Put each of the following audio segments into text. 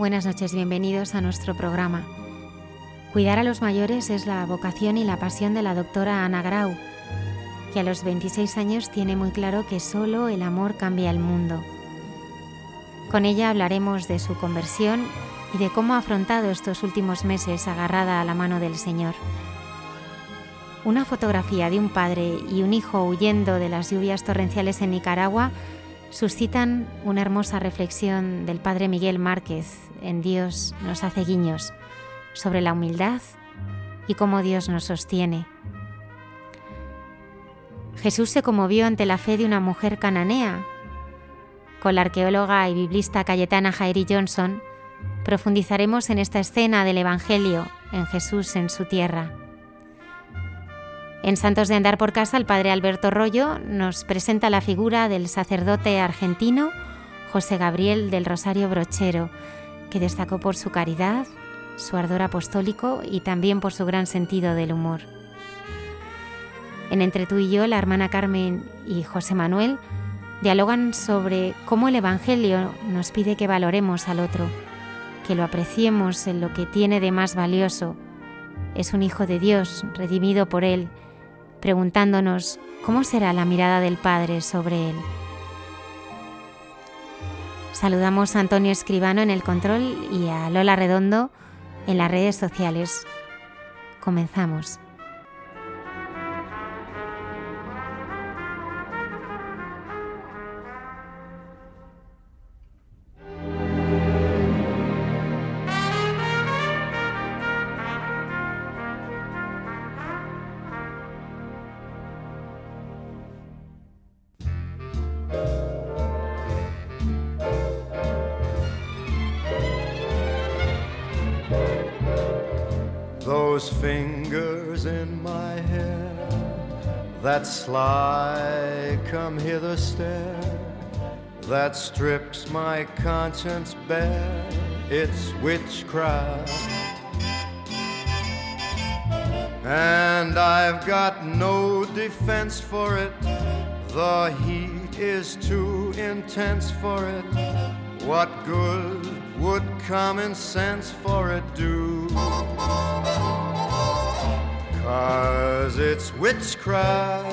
Buenas noches, bienvenidos a nuestro programa. Cuidar a los mayores es la vocación y la pasión de la doctora Ana Grau, que a los 26 años tiene muy claro que solo el amor cambia el mundo. Con ella hablaremos de su conversión y de cómo ha afrontado estos últimos meses agarrada a la mano del Señor. Una fotografía de un padre y un hijo huyendo de las lluvias torrenciales en Nicaragua suscitan una hermosa reflexión del padre Miguel Márquez en Dios nos hace guiños sobre la humildad y cómo Dios nos sostiene. Jesús se conmovió ante la fe de una mujer cananea. Con la arqueóloga y biblista Cayetana Jairi Johnson profundizaremos en esta escena del Evangelio en Jesús en su tierra. En Santos de Andar por Casa, el padre Alberto Rollo nos presenta la figura del sacerdote argentino José Gabriel del Rosario Brochero, que destacó por su caridad, su ardor apostólico y también por su gran sentido del humor. En Entre tú y yo, la hermana Carmen y José Manuel dialogan sobre cómo el Evangelio nos pide que valoremos al otro, que lo apreciemos en lo que tiene de más valioso. Es un hijo de Dios, redimido por Él, preguntándonos cómo será la mirada del Padre sobre él. Saludamos a Antonio Escribano en el control y a Lola Redondo en las redes sociales. Comenzamos. That sly come hither stare that strips my conscience bare it's witchcraft. And I've got no defense for it the heat is too intense for it. What good would common sense for it do Cause it's witchcraft,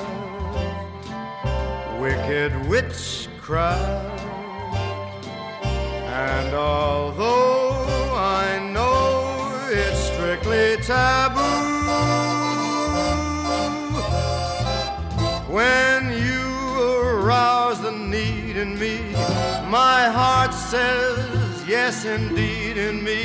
wicked witchcraft. And although I know it's strictly taboo, when you arouse the need in me, my heart says yes, indeed, in me.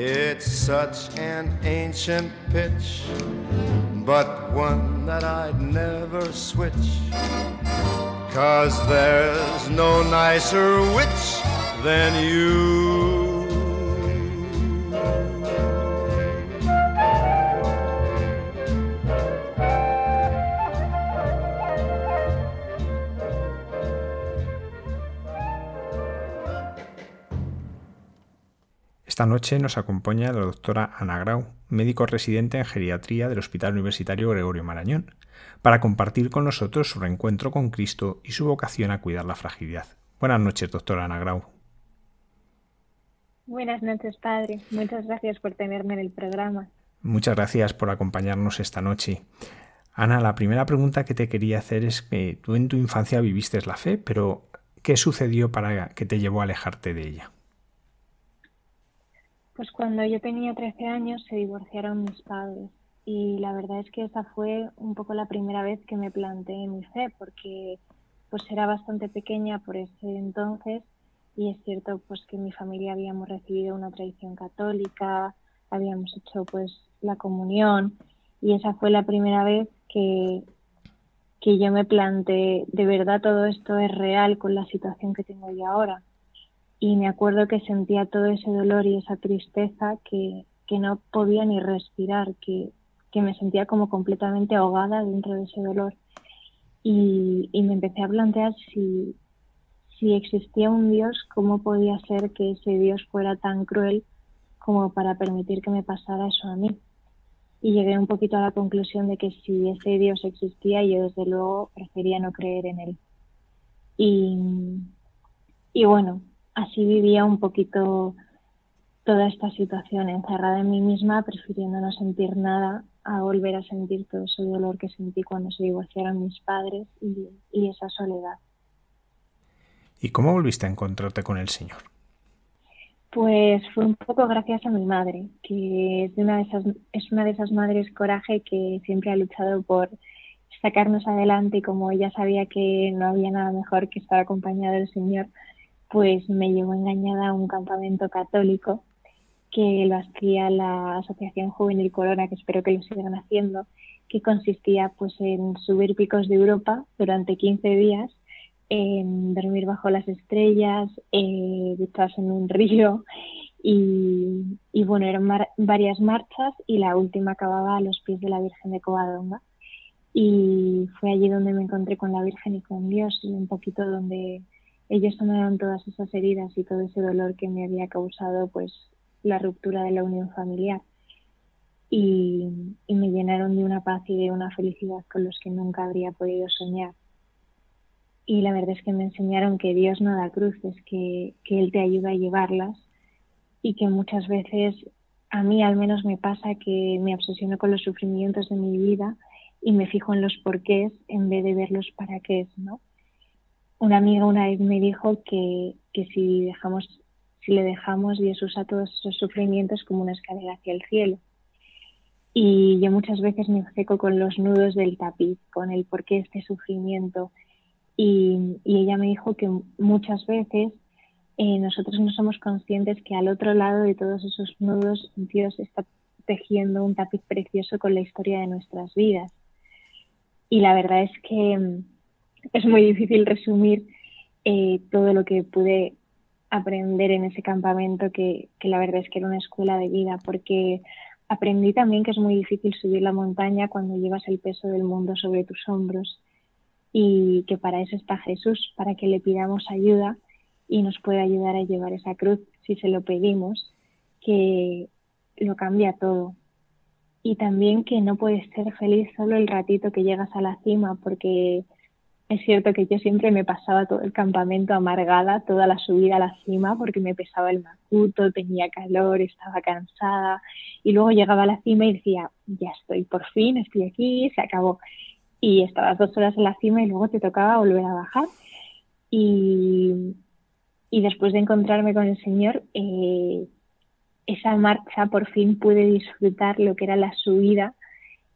It's such an ancient pitch, but one that I'd never switch. Cause there's no nicer witch than you. Esta noche nos acompaña la doctora Ana Grau, médico residente en geriatría del Hospital Universitario Gregorio Marañón, para compartir con nosotros su reencuentro con Cristo y su vocación a cuidar la fragilidad. Buenas noches, doctora Ana Grau. Buenas noches, padre. Muchas gracias por tenerme en el programa. Muchas gracias por acompañarnos esta noche. Ana, la primera pregunta que te quería hacer es que tú en tu infancia viviste la fe, pero ¿qué sucedió para que te llevó a alejarte de ella? Pues cuando yo tenía 13 años se divorciaron mis padres y la verdad es que esa fue un poco la primera vez que me planteé mi fe porque pues era bastante pequeña por ese entonces y es cierto pues que en mi familia habíamos recibido una tradición católica, habíamos hecho pues la comunión y esa fue la primera vez que, que yo me planteé, de verdad todo esto es real con la situación que tengo yo ahora y me acuerdo que sentía todo ese dolor y esa tristeza que, que no podía ni respirar, que, que, me sentía como completamente ahogada dentro de ese dolor. Y, y me empecé a plantear si, si existía un Dios, cómo podía ser que ese Dios fuera tan cruel como para permitir que me pasara eso a mí. Y llegué un poquito a la conclusión de que si ese Dios existía, yo desde luego prefería no creer en él. Y, y bueno, así vivía un poquito toda esta situación, encerrada en mí misma, prefiriendo no sentir nada a volver a sentir todo ese dolor que sentí cuando se divorciaron mis padres y, y esa soledad. ¿Y cómo volviste a encontrarte con el Señor? Pues fue un poco gracias a mi madre, que es una de esas, es una de esas madres coraje que siempre ha luchado por sacarnos adelante y como ella sabía que no había nada mejor que estar acompañada del Señor, pues me llevó engañada a un campamento católico que lo hacía la Asociación Juvenil Corona, que espero que lo sigan haciendo, que consistía pues en subir picos de Europa durante 15 días, en dormir bajo las estrellas, eh, en un río y, y bueno, eran varias marchas y la última acababa a los pies de la Virgen de Covadonga. Y fue allí donde me encontré con la Virgen y con Dios y un poquito donde ellos sanaron todas esas heridas y todo ese dolor que me había causado pues la ruptura de la unión familiar y, me llenaron de una paz y de una felicidad con los que nunca habría podido soñar. Y la verdad es que me enseñaron que Dios no da cruces, que, que Él te ayuda a llevarlas y que muchas veces a mí al menos me pasa que me obsesiono con los sufrimientos de mi vida y me fijo en los porqués en vez de ver los para qué, ¿no? Una amiga una vez me dijo que, que si dejamos, si le dejamos, Dios usa todos esos sufrimientos como una escalera hacia el cielo. Y yo muchas veces me seco con los nudos del tapiz, con el por qué este sufrimiento. Y, y ella me dijo que muchas veces eh, nosotros no somos conscientes que al otro lado de todos esos nudos Dios está tejiendo un tapiz precioso con la historia de nuestras vidas. Y la verdad es que es muy difícil resumir eh, todo lo que pude aprender en ese campamento, que, que la verdad es que era una escuela de vida, porque aprendí también que es muy difícil subir la montaña cuando llevas el peso del mundo sobre tus hombros y que para eso está Jesús, para que le pidamos ayuda y nos pueda ayudar a llevar esa cruz si se lo pedimos, que lo cambia todo. Y también que no puedes ser feliz solo el ratito que llegas a la cima, porque es cierto que yo siempre me pasaba todo el campamento amargada, toda la subida a la cima, porque me pesaba el macuto, tenía calor, estaba cansada. Y luego llegaba a la cima y decía, ya estoy, por fin estoy aquí, se acabó. Y estabas dos horas en la cima y luego te tocaba volver a bajar. Y, y después de encontrarme con el Señor, eh, esa marcha por fin pude disfrutar lo que era la subida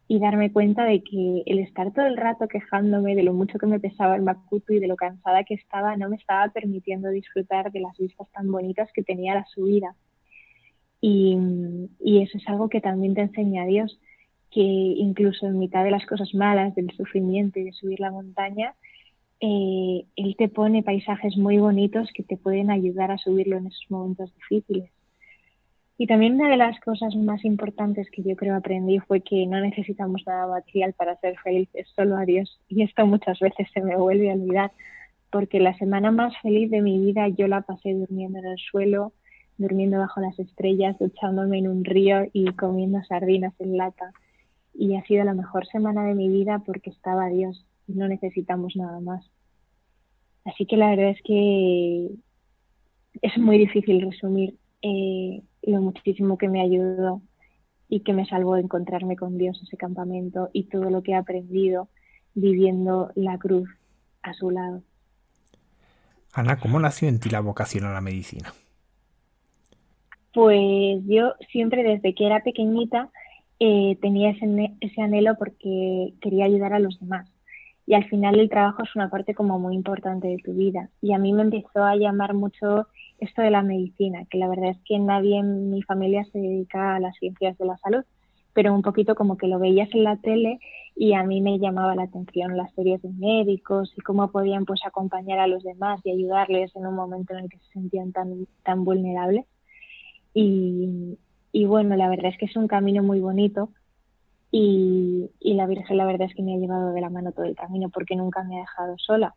y darme cuenta de que el estar todo el rato quejándome de lo mucho que me pesaba el Makuto y de lo cansada que estaba no me estaba permitiendo disfrutar de las vistas tan bonitas que tenía la subida. Y, eso es algo que también te enseña a Dios, que incluso en mitad de las cosas malas, del sufrimiento y de subir la montaña, eh, Él te pone paisajes muy bonitos que te pueden ayudar a subirlo en esos momentos difíciles. Y también una de las cosas más importantes que yo creo aprendí fue que no necesitamos nada material para ser felices, solo a Dios. Y esto muchas veces se me vuelve a olvidar, porque la semana más feliz de mi vida yo la pasé durmiendo en el suelo, durmiendo bajo las estrellas, duchándome en un río y comiendo sardinas en lata. Y ha sido la mejor semana de mi vida porque estaba Dios y no necesitamos nada más. Así que la verdad es que es muy difícil resumir eh, lo muchísimo que me ayudó y que me salvó de encontrarme con Dios ese campamento y todo lo que he aprendido viviendo la cruz a su lado. Ana, ¿cómo nació en ti la vocación a la medicina? Pues yo siempre desde que era pequeñita eh, tenía ese, ese anhelo porque quería ayudar a los demás. Y al final el trabajo es una parte como muy importante de tu vida. Y a mí me empezó a llamar mucho esto de la medicina, que la verdad es que nadie en mi familia se dedica a las ciencias de la salud, pero un poquito como que lo veías en la tele y a mí me llamaba la atención las series de médicos y cómo podían pues acompañar a los demás y ayudarles en un momento en el que se sentían tan, tan vulnerables. Y, y bueno, la verdad es que es un camino muy bonito y, y la Virgen la verdad es que me ha llevado de la mano todo el camino porque nunca me ha dejado sola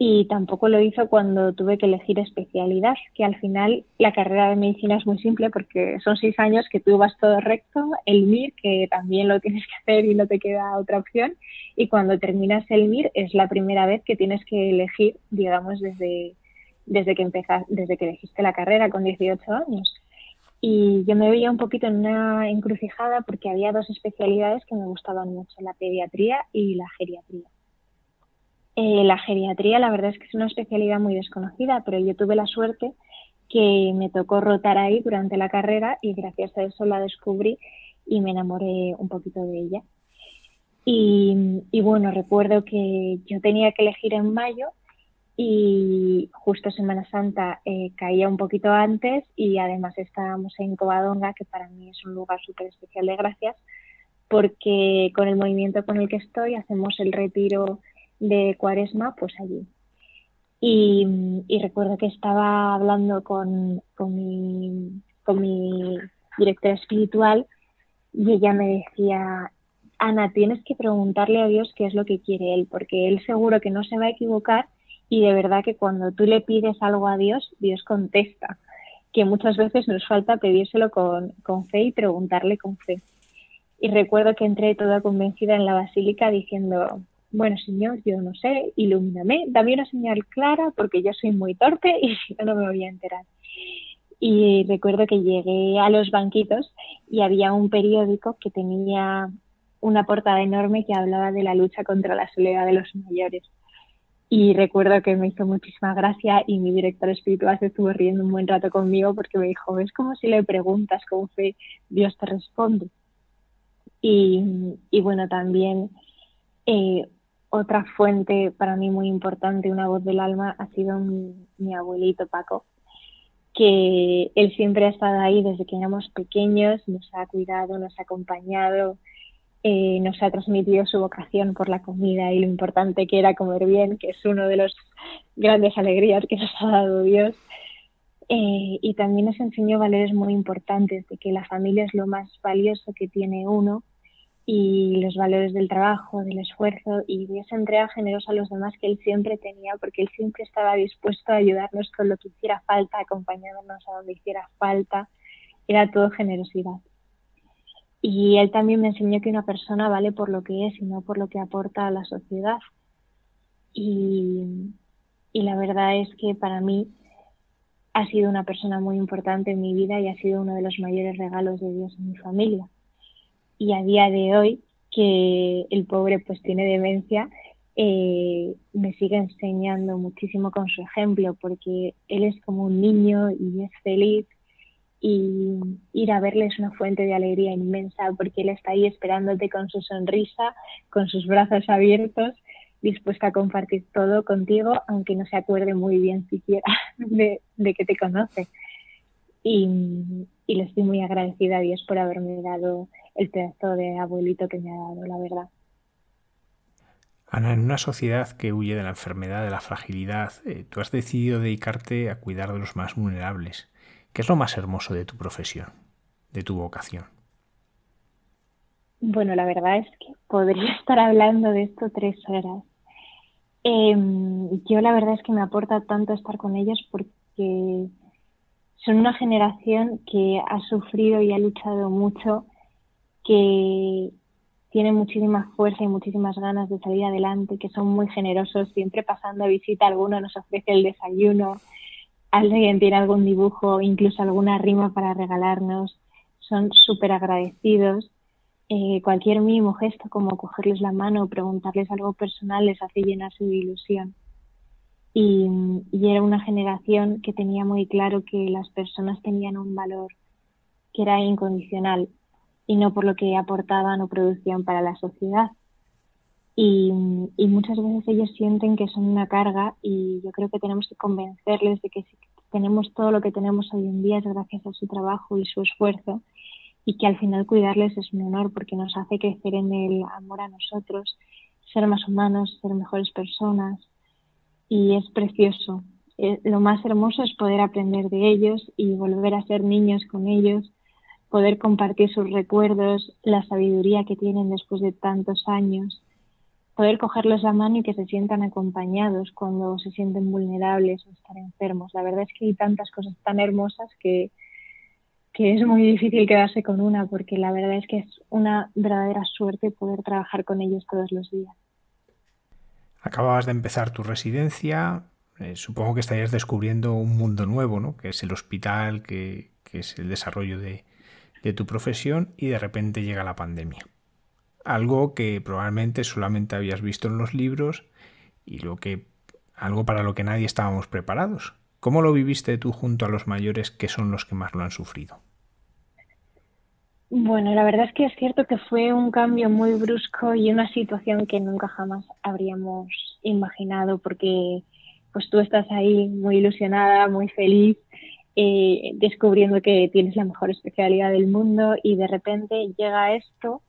y tampoco lo hizo cuando tuve que elegir especialidad, que al final la carrera de medicina es muy simple porque son seis años que tú vas todo recto, el MIR, que también lo tienes que hacer y no te queda otra opción, y cuando terminas el MIR es la primera vez que tienes que elegir, digamos, desde, desde, que, empezas, desde que elegiste la carrera con 18 años. Y yo me veía un poquito en una encrucijada porque había dos especialidades que me gustaban mucho, la pediatría y la geriatría. Eh, la geriatría, la verdad es que es una especialidad muy desconocida, pero yo tuve la suerte que me tocó rotar ahí durante la carrera y gracias a eso la descubrí y me enamoré un poquito de ella. Y, bueno, recuerdo que yo tenía que elegir en mayo y justo Semana Santa eh, caía un poquito antes y además estábamos en Covadonga, que para mí es un lugar súper especial de gracias, porque con el movimiento con el que estoy hacemos el retiro de Cuaresma, pues allí. Y, recuerdo que estaba hablando con, con, mi, con mi directora espiritual y ella me decía, Ana, tienes que preguntarle a Dios qué es lo que quiere Él, porque Él seguro que no se va a equivocar y de verdad que cuando tú le pides algo a Dios, Dios contesta, que muchas veces nos falta pedírselo con, con fe y preguntarle con fe. Y recuerdo que entré toda convencida en la basílica diciendo, bueno, Señor, yo no sé, ilumíname, dame una señal clara porque yo soy muy torpe y no, me voy a enterar. Y recuerdo que llegué a los banquitos y había un periódico que tenía una portada enorme que hablaba de la lucha contra la soledad de los mayores. Y recuerdo que me hizo muchísima gracia y mi director espiritual se estuvo riendo un buen rato conmigo porque me dijo, es como si le preguntas con fe, Dios te responde. Y, y bueno, también eh, otra fuente para mí muy importante, una voz del alma, ha sido mi, abuelito Paco, que él siempre ha estado ahí desde que éramos pequeños, nos ha cuidado, nos ha acompañado, eh, nos ha transmitido su vocación por la comida y lo importante que era comer bien, que es uno de los grandes alegrías que nos ha dado Dios. Eh, y también nos enseñó valores muy importantes de que la familia es lo más valioso que tiene uno y los valores del trabajo, del esfuerzo y de esa entrega generosa a los demás que él siempre tenía, porque él siempre estaba dispuesto a ayudarnos con lo que hiciera falta, acompañándonos a donde hiciera falta, era todo generosidad. Y él también me enseñó que una persona vale por lo que es y no por lo que aporta a la sociedad. y, y la verdad es que para mí ha sido una persona muy importante en mi vida y ha sido uno de los mayores regalos de Dios en mi familia. Y a día de hoy, que el pobre pues tiene demencia, eh, me sigue enseñando muchísimo con su ejemplo, porque él es como un niño y es feliz y ir a verle es una fuente de alegría inmensa porque él está ahí esperándote con su sonrisa, con sus brazos abiertos, dispuesta a compartir todo contigo, aunque no se acuerde muy bien siquiera de, que te conoce. Y, y le estoy muy agradecida a Dios por haberme dado el pedazo de abuelito que me ha dado, la verdad. Ana, en una sociedad que huye de la enfermedad, de la fragilidad, eh, tú has decidido dedicarte a cuidar de los más vulnerables. ¿Qué es lo más hermoso de tu profesión, de tu vocación? Bueno, la verdad es que podría estar hablando de esto tres horas. Em, yo la verdad es que me aporta tanto estar con ellos porque son una generación que ha sufrido y ha luchado mucho, que tienen muchísima fuerza y muchísimas ganas de salir adelante, que son muy generosos, siempre pasando a visita, alguno nos ofrece el desayuno, alguien tiene algún dibujo, incluso alguna rima para regalarnos, son súper agradecidos. Eh, cualquier mínimo gesto como cogerles la mano o preguntarles algo personal les hace llenar su ilusión. Y, y era una generación que tenía muy claro que las personas tenían un valor que era incondicional y no por lo que aportaban o producían para la sociedad. Y, muchas veces ellos sienten que son una carga y yo creo que tenemos que convencerles de que si tenemos todo lo que tenemos hoy en día es gracias a su trabajo y su esfuerzo y que al final cuidarles es un honor porque nos hace crecer en el amor a nosotros, ser más humanos, ser mejores personas y es precioso. Eh, lo más hermoso es poder aprender de ellos y volver a ser niños con ellos poder compartir sus recuerdos, la sabiduría que tienen después de tantos años, poder cogerles la mano y que se sientan acompañados cuando se sienten vulnerables o están enfermos. La verdad es que hay tantas cosas tan hermosas que, que es muy difícil quedarse con una, porque la verdad es que es una verdadera suerte poder trabajar con ellos todos los días. Acababas de empezar tu residencia, eh, supongo que estarías descubriendo un mundo nuevo, ¿no? que es el hospital, que, es el desarrollo de, de tu profesión y de repente llega la pandemia. Algo que probablemente solamente habías visto en los libros y lo que algo para lo que nadie estábamos preparados. ¿Cómo lo viviste tú junto a los mayores que son los que más lo han sufrido? Bueno, la verdad es que es cierto que fue un cambio muy brusco y una situación que nunca jamás habríamos imaginado porque pues tú estás ahí muy ilusionada, muy feliz eh, descubriendo que tienes la mejor especialidad del mundo y de repente llega esto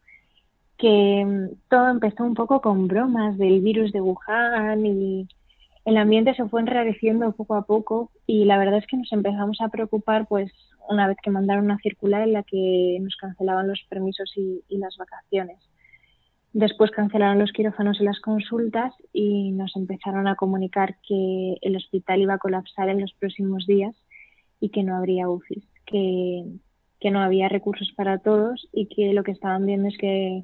que mm, todo empezó un poco con bromas del virus de Wuhan y el ambiente se fue enrareciendo poco a poco y la verdad es que nos empezamos a preocupar pues una vez que mandaron una circular en la que nos cancelaban los permisos y, las vacaciones. Después cancelaron los quirófanos y las consultas y nos empezaron a comunicar que el hospital iba a colapsar en los próximos días y que no habría UCIs, que, que no había recursos para todos y que lo que estaban viendo es que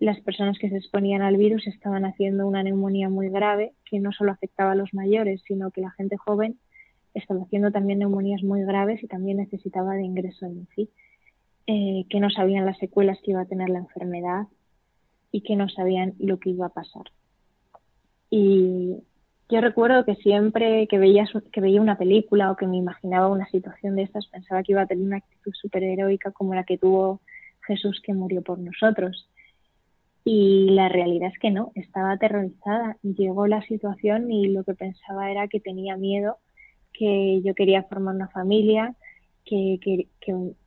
las personas que se exponían al virus estaban haciendo una neumonía muy grave que no solo afectaba a los mayores, sino que la gente joven estaba haciendo también neumonías muy graves y también necesitaba de ingreso en UCI, eh, que no sabían las secuelas que iba a tener la enfermedad y que no sabían lo que iba a pasar. Y yo recuerdo que siempre que que veía una película o que me imaginaba una situación de estas, pensaba que iba a tener una actitud súper heroica como la que tuvo Jesús que murió por nosotros. Y la realidad es que no, estaba aterrorizada. Llegó la situación y lo que pensaba era que tenía miedo, que yo quería formar una familia, que, que,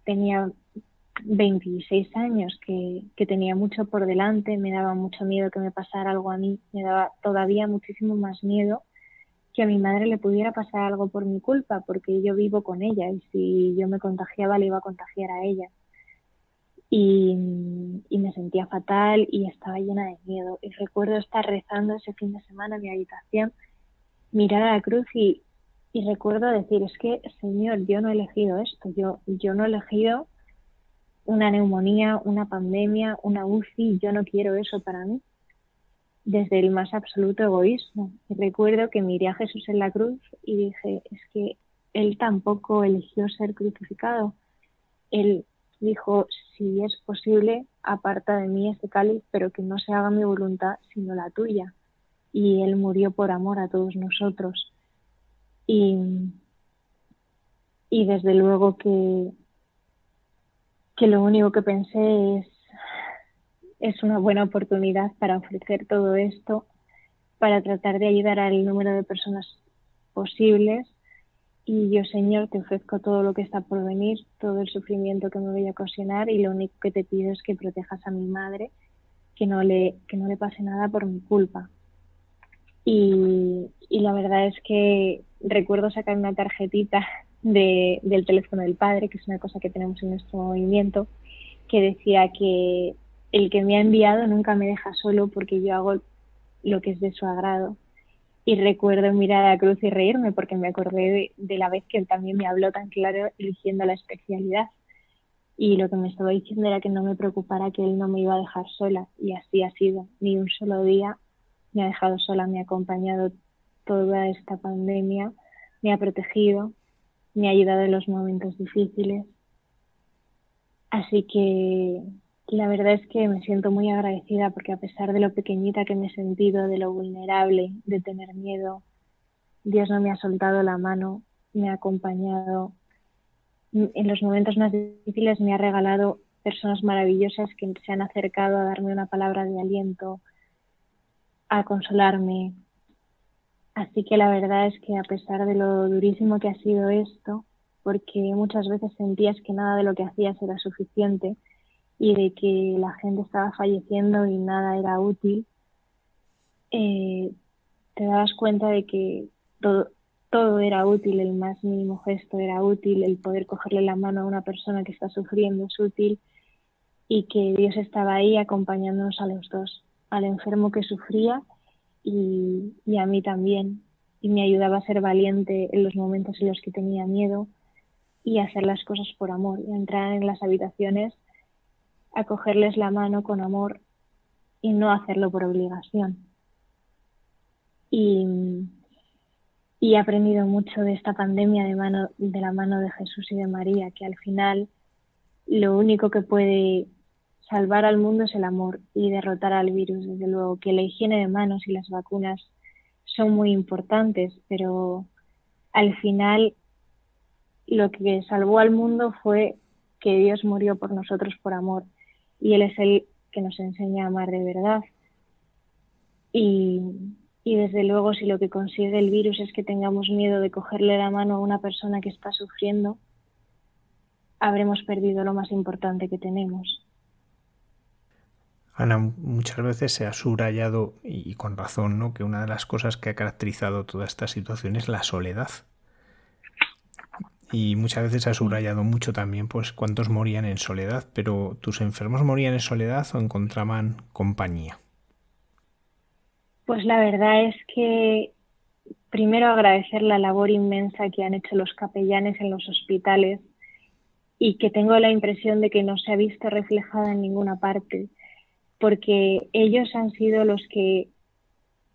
tenía 26 años, que, que, tenía mucho por delante, me daba mucho miedo que me pasara algo a mí, me daba todavía muchísimo más miedo que a mi madre le pudiera pasar algo por mi culpa, porque yo vivo con ella y si yo me contagiaba le iba a contagiar a ella. Y, y me sentía fatal y estaba llena de miedo. Y recuerdo estar rezando ese fin de semana en mi habitación, mirar a la cruz y, y recuerdo decir, es que, Señor, yo no he elegido esto, yo, yo no he elegido una neumonía, una pandemia, una UCI, yo no quiero eso para mí. desde el más absoluto egoísmo. Y recuerdo que miré a Jesús en la cruz y dije, es que él tampoco eligió ser crucificado. Él dijo, si es posible, aparta de mí este cáliz, pero que no se haga mi voluntad, sino la tuya. Y él murió por amor a todos nosotros. Y, y desde luego que, que lo único que pensé es, es una buena oportunidad para ofrecer todo esto, para tratar de ayudar al número de personas posibles y yo, Señor, te ofrezco todo lo que está por venir, todo el sufrimiento que me voy a ocasionar y lo único que te pido es que protejas a mi madre, que no le, que no le pase nada por mi culpa. Y, y la verdad es que recuerdo sacar una tarjetita de, del teléfono del padre, que es una cosa que tenemos en nuestro movimiento, que decía que el que me ha enviado nunca me deja solo porque yo hago lo que es de su agrado y recuerdo mirar a la cruz y reírme porque me acordé de, la vez que él también me habló tan claro eligiendo la especialidad. Y lo que me estaba diciendo era que no me preocupara que él no me iba a dejar sola. Y así ha sido. Ni un solo día me ha dejado sola, me ha acompañado toda esta pandemia, me ha protegido, me ha ayudado en los momentos difíciles. Así que la verdad es que me siento muy agradecida porque a pesar de lo pequeñita que me he sentido, de lo vulnerable, de tener miedo, Dios no me ha soltado la mano, me ha acompañado. En los momentos más difíciles me ha regalado personas maravillosas que se han acercado a darme una palabra de aliento, a consolarme. Así que la verdad es que a pesar de lo durísimo que ha sido esto, porque muchas veces sentías que nada de lo que hacías era suficiente, y de que la gente estaba falleciendo y nada era útil, eh, te dabas cuenta de que todo, todo era útil, el más mínimo gesto era útil, el poder cogerle la mano a una persona que está sufriendo es útil y que Dios estaba ahí acompañándonos a los dos, al enfermo que sufría y, y a mí también, y me ayudaba a ser valiente en los momentos en los que tenía miedo y a hacer las cosas por amor y entrar en las habitaciones a cogerles la mano con amor y no hacerlo por obligación. Y, he aprendido mucho de esta pandemia de, mano, de la mano de Jesús y de María, que al final lo único que puede salvar al mundo es el amor y derrotar al virus. Desde luego que la higiene de manos y las vacunas son muy importantes, pero al final lo que salvó al mundo fue que Dios murió por nosotros por amor y Él es el que nos enseña a amar de verdad. Y, desde luego si lo que consigue el virus es que tengamos miedo de cogerle la mano a una persona que está sufriendo, habremos perdido lo más importante que tenemos. Ana, muchas veces se ha subrayado, y con razón, ¿no? que una de las cosas que ha caracterizado toda esta situación es la soledad y muchas veces ha subrayado mucho también pues cuántos morían en soledad, pero ¿tus enfermos morían en soledad o encontraban compañía? Pues la verdad es que primero agradecer la labor inmensa que han hecho los capellanes en los hospitales y que tengo la impresión de que no se ha visto reflejada en ninguna parte, porque ellos han sido los que,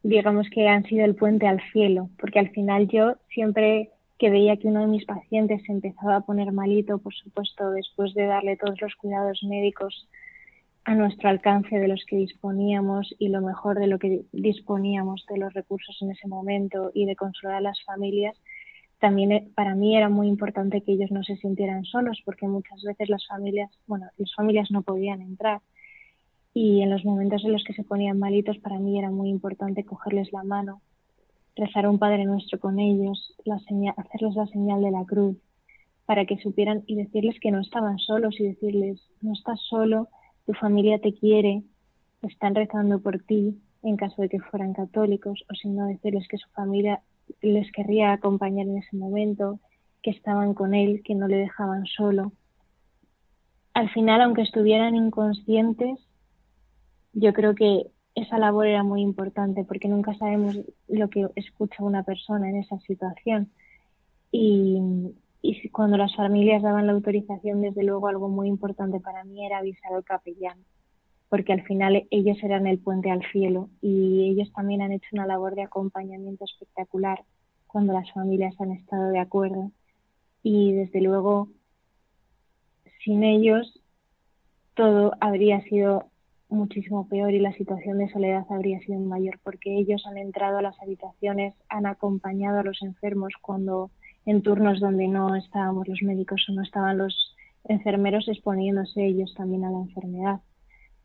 digamos que han sido el puente al cielo, porque al final yo siempre que veía que uno de mis pacientes se empezaba a poner malito, por supuesto, después de darle todos los cuidados médicos a nuestro alcance de los que disponíamos y lo mejor de lo que disponíamos de los recursos en ese momento y de consolar a las familias, también eh, para mí era muy importante que ellos no se sintieran solos porque muchas veces las familias, bueno, las familias no podían entrar y en los momentos en los que se ponían malitos para mí era muy importante cogerles la mano rezar un Padre Nuestro con ellos, la hacerles la señal de la cruz, para que supieran y decirles que no estaban solos y decirles, no estás solo, tu familia te quiere, están rezando por ti, en caso de que fueran católicos, o si no, decirles que su familia les querría acompañar en ese momento, que estaban con él, que no le dejaban solo. Al final, aunque estuvieran inconscientes, yo creo que esa labor era muy importante porque nunca sabemos lo que escucha una persona en esa situación. Y, cuando las familias daban la autorización, desde luego algo muy importante para mí era avisar al capellán porque al final ellos eran el puente al cielo y ellos también han hecho una labor de acompañamiento espectacular cuando las familias han estado de acuerdo y desde luego sin ellos todo habría sido muchísimo peor y la situación de soledad habría sido mayor porque ellos han entrado a las habitaciones, han acompañado a los enfermos cuando en turnos donde no estábamos los médicos o no estaban los enfermeros exponiéndose ellos también a la enfermedad.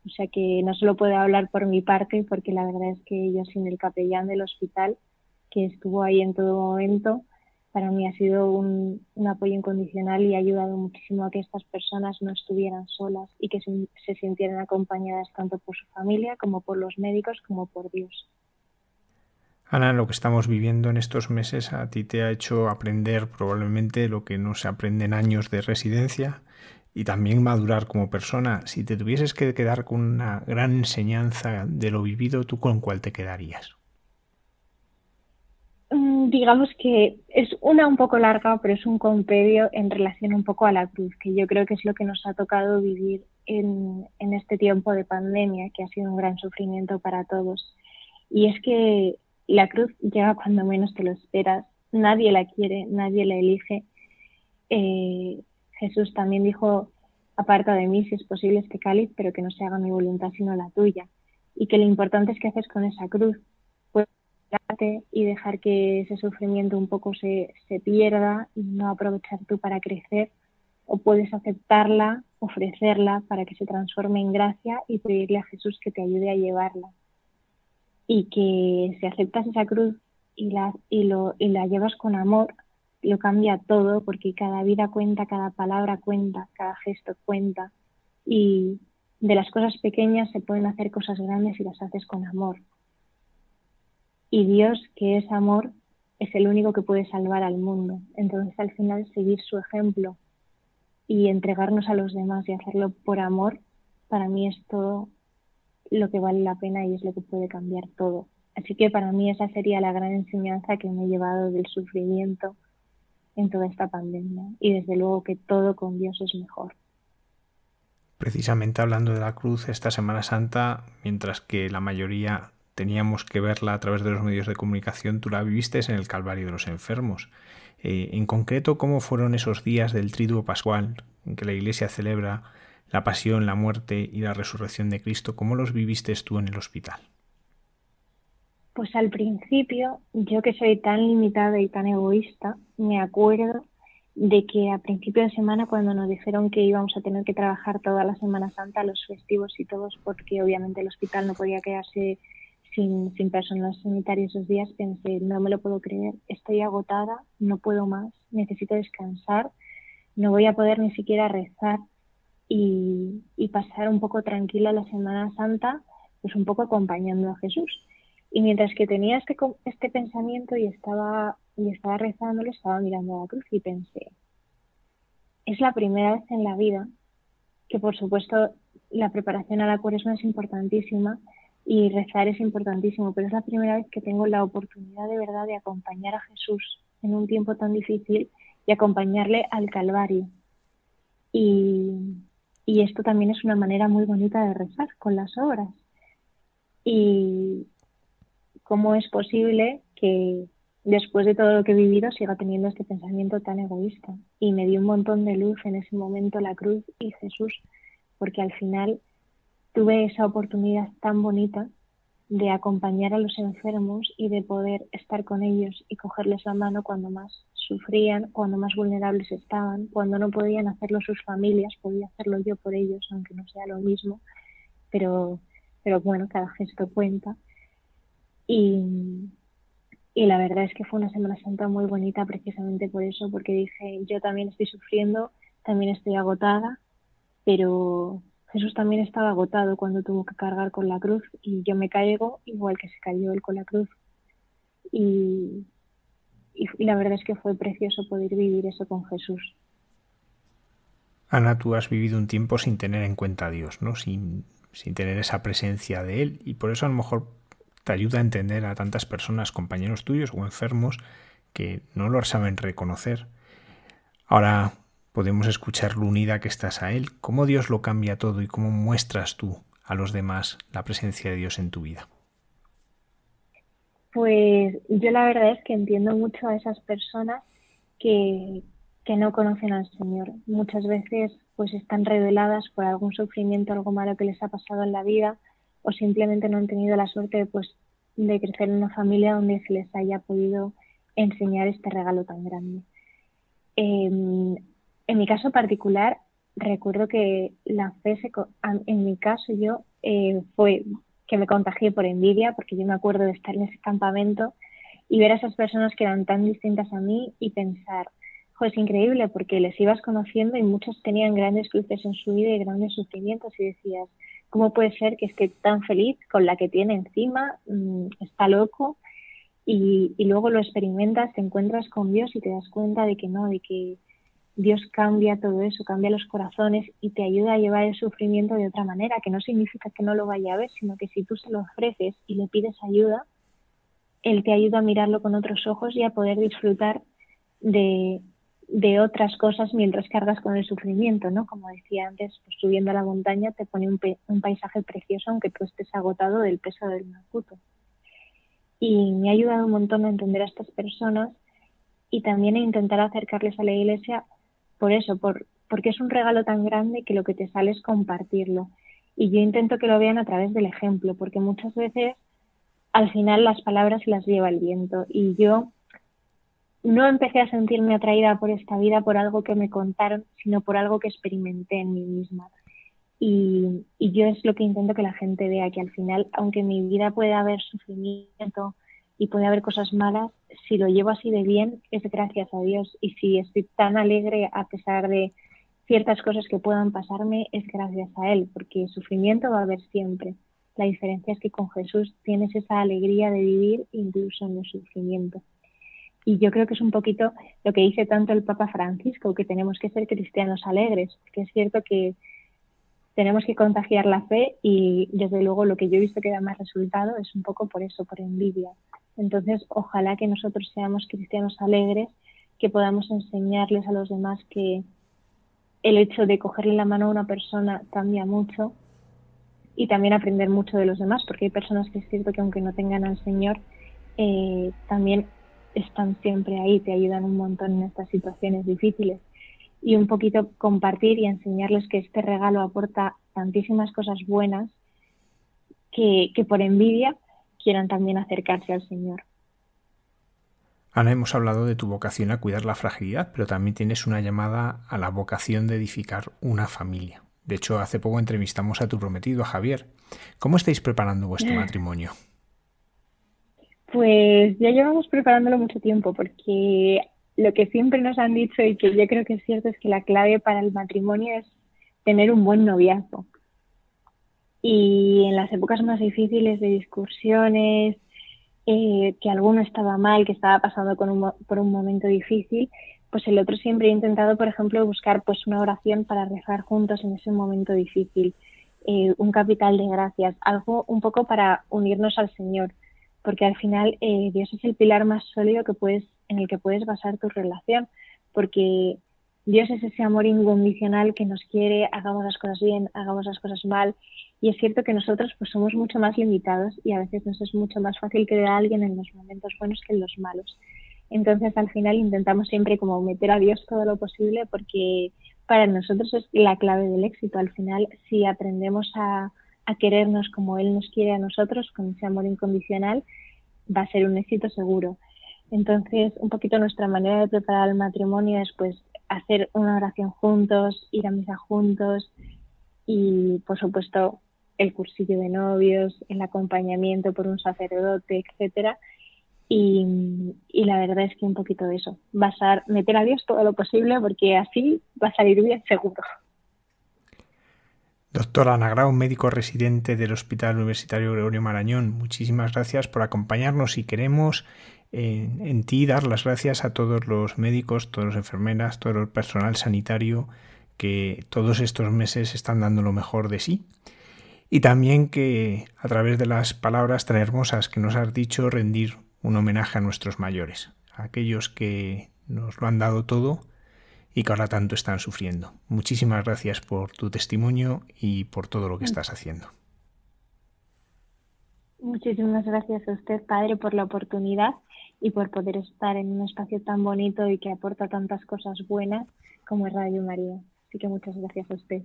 O sea que no solo puedo hablar por mi parte porque la verdad es que yo sin el capellán del hospital que estuvo ahí en todo momento para mí ha sido un, apoyo incondicional y ha ayudado muchísimo a que estas personas no estuvieran solas y que se, sintieran acompañadas tanto por su familia como por los médicos como por Dios. Ana, lo que estamos viviendo en estos meses a ti te ha hecho aprender probablemente lo que no se aprende en años de residencia y también madurar como persona. Si te tuvieses que quedar con una gran enseñanza de lo vivido, ¿tú con cuál te quedarías? Digamos que es una un poco larga, pero es un compendio en relación un poco a la cruz, que yo creo que es lo que nos ha tocado vivir en, en este tiempo de pandemia, que ha sido un gran sufrimiento para todos. Y es que la cruz llega cuando menos te lo esperas, nadie la quiere, nadie la elige. Eh, Jesús también dijo, aparta de mí si es posible este cáliz, pero que no se haga mi voluntad sino la tuya. Y que lo importante es que haces con esa cruz y dejar que ese sufrimiento un poco se, se pierda y no aprovechar tú para crecer, o puedes aceptarla, ofrecerla para que se transforme en gracia y pedirle a Jesús que te ayude a llevarla. Y que si aceptas esa cruz y la, y lo, y la llevas con amor, lo cambia todo porque cada vida cuenta, cada palabra cuenta, cada gesto cuenta. Y de las cosas pequeñas se pueden hacer cosas grandes si las haces con amor y Dios, que es amor, es el único que puede salvar al mundo. Entonces, al final, seguir su ejemplo y entregarnos a los demás y hacerlo por amor, para mí es todo lo que vale la pena y es lo que puede cambiar todo. Así que para mí esa sería la gran enseñanza que me he llevado del sufrimiento en toda esta pandemia. Y desde luego que todo con Dios es mejor. Precisamente hablando de la cruz, esta Semana Santa, mientras que la mayoría teníamos que verla a través de los medios de comunicación, tú la viviste en el Calvario de los Enfermos. Eh, en concreto, ¿cómo fueron esos días del Triduo Pascual en que la Iglesia celebra la pasión, la muerte y la resurrección de Cristo? ¿Cómo los viviste tú en el hospital? Pues al principio, yo que soy tan limitada y tan egoísta, me acuerdo de que a principio de semana cuando nos dijeron que íbamos a tener que trabajar toda la Semana Santa, los festivos y todos, porque obviamente el hospital no podía quedarse sin, personal sanitario esos días, pensé, no me lo puedo creer, estoy agotada, no puedo más, necesito descansar, no voy a poder ni siquiera rezar y, y pasar un poco tranquila la Semana Santa, pues un poco acompañando a Jesús. Y mientras que tenía este, este pensamiento y estaba, y estaba rezando, estaba mirando a la cruz y pensé, es la primera vez en la vida que por supuesto la preparación a la cuaresma es importantísima, y rezar es importantísimo, pero es la primera vez que tengo la oportunidad de verdad de acompañar a Jesús en un tiempo tan difícil y acompañarle al Calvario. Y, y esto también es una manera muy bonita de rezar con las obras. Y cómo es posible que después de todo lo que he vivido siga teniendo este pensamiento tan egoísta. Y me dio un montón de luz en ese momento la cruz y Jesús, porque al final tuve esa oportunidad tan bonita de acompañar a los enfermos y de poder estar con ellos y cogerles la mano cuando más sufrían, cuando más vulnerables estaban, cuando no podían hacerlo sus familias, podía hacerlo yo por ellos, aunque no sea lo mismo, pero, pero bueno, cada gesto cuenta. Y, y la verdad es que fue una Semana Santa muy bonita precisamente por eso, porque dije, yo también estoy sufriendo, también estoy agotada, pero, Jesús también estaba agotado cuando tuvo que cargar con la cruz y yo me caigo igual que se cayó él con la cruz. Y, la verdad es que fue precioso poder vivir eso con Jesús. Ana, tú has vivido un tiempo sin tener en cuenta a Dios, ¿no? Sin, sin tener esa presencia de Él y por eso a lo mejor te ayuda a entender a tantas personas, compañeros tuyos o enfermos, que no lo saben reconocer. Ahora podemos escuchar lo unida que estás a Él, cómo Dios lo cambia todo y cómo muestras tú a los demás la presencia de Dios en tu vida? Pues yo la verdad es que entiendo mucho a esas personas que, que no conocen al Señor. Muchas veces pues están reveladas por algún sufrimiento, algo malo que les ha pasado en la vida o simplemente no han tenido la suerte pues, de crecer en una familia donde se les haya podido enseñar este regalo tan grande. Em, en mi caso particular, recuerdo que la fe, se, en mi caso yo, eh, fue que me contagié por envidia, porque yo me acuerdo de estar en ese campamento y ver a esas personas que eran tan distintas a mí y pensar, es increíble porque les ibas conociendo y muchos tenían grandes cruces en su vida y grandes sufrimientos y decías, ¿cómo puede ser que esté tan feliz con la que tiene encima? Mm, está loco y, y luego lo experimentas, te encuentras con Dios y te das cuenta de que no, de que Dios cambia todo eso, cambia los corazones y te ayuda a llevar el sufrimiento de otra manera, que no significa que no lo vaya a ver, sino que si tú se lo ofreces y le pides ayuda, Él te ayuda a mirarlo con otros ojos y a poder disfrutar de, otras cosas mientras cargas con el sufrimiento, ¿no? Como decía antes, pues subiendo a la montaña te pone un, un paisaje precioso aunque tú estés agotado del peso del Macuto. Y me ha ayudado un montón a entender a estas personas y también a intentar acercarles a la iglesia por eso, por, porque es un regalo tan grande que lo que te sale es compartirlo. Y yo intento que lo vean a través del ejemplo, porque muchas veces al final las palabras las lleva el viento y yo no empecé a sentirme atraída por esta vida por algo que me contaron, sino por algo que experimenté en mí misma. Y, yo es lo que intento que la gente vea, que al final, aunque mi vida puede haber sufrimiento y puede haber cosas malas, si lo llevo así de bien, es gracias a Dios. Y si estoy tan alegre a pesar de ciertas cosas que puedan pasarme, es gracias a Él, porque sufrimiento va a haber siempre. La diferencia es que con Jesús tienes esa alegría de vivir incluso en el sufrimiento. Y yo creo que es un poquito lo que dice tanto el Papa Francisco, que tenemos que ser cristianos alegres, que es cierto que tenemos que contagiar la fe y desde luego lo que yo he visto que da más resultado es un poco por eso, por envidia. Entonces, ojalá que nosotros seamos cristianos alegres, que podamos enseñarles a los demás que el hecho de cogerle la mano a una persona cambia mucho y también aprender mucho de los demás, porque hay personas que es cierto que aunque no tengan al Señor, eh, también están siempre ahí, te ayudan un montón en estas situaciones difíciles. Y un poquito compartir y enseñarles que este regalo aporta tantísimas cosas buenas que, que por envidia quieran también acercarse al Señor. Ana, hemos hablado de tu vocación a cuidar la fragilidad, pero también tienes una llamada a la vocación de edificar una familia. De hecho, hace poco entrevistamos a tu prometido, a Javier. ¿Cómo estáis preparando vuestro matrimonio? Pues ya llevamos preparándolo mucho tiempo porque lo que siempre nos han dicho y que yo creo que es cierto es que la clave para el matrimonio es tener un buen noviazgo. Y en las épocas más difíciles de discusiones, eh, que alguno estaba mal, que estaba pasando por un momento difícil, pues el otro siempre ha intentado, por ejemplo, buscar pues una oración para rezar juntos en ese momento difícil, eh, un capital de gracias, algo un poco para unirnos al Señor porque al final eh, Dios es el pilar más sólido que puedes, en el que puedes basar tu relación, porque Dios es ese amor incondicional que nos quiere, hagamos las cosas bien, hagamos las cosas mal, y es cierto que nosotros pues somos mucho más limitados y a veces nos es mucho más fácil creer a alguien en los momentos buenos que en los malos. Entonces al final intentamos siempre como meter a Dios todo lo posible porque para nosotros es la clave del éxito. Al final si aprendemos a, a querernos como Él nos quiere a nosotros, con ese amor incondicional, va a ser un éxito seguro. Entonces, un poquito nuestra manera de preparar el matrimonio es pues hacer una oración juntos, ir a misa juntos y, por supuesto, el cursillo de novios, el acompañamiento por un sacerdote, etcétera. Y, la verdad es que un poquito de eso, basar, meter a Dios todo lo posible porque así va a salir bien seguro. Doctor Ana Grau, médico residente del Hospital Universitario Gregorio Marañón, muchísimas gracias por acompañarnos y queremos en, en, ti dar las gracias a todos los médicos, todas las enfermeras, todo el personal sanitario que todos estos meses están dando lo mejor de sí. Y también que a través de las palabras tan hermosas que nos has dicho rendir un homenaje a nuestros mayores, a aquellos que nos lo han dado todo y que ahora tanto están sufriendo. Muchísimas gracias por tu testimonio y por todo lo que estás haciendo. Muchísimas gracias a usted, padre, por la oportunidad y por poder estar en un espacio tan bonito y que aporta tantas cosas buenas como es Radio María. Así que muchas gracias a usted.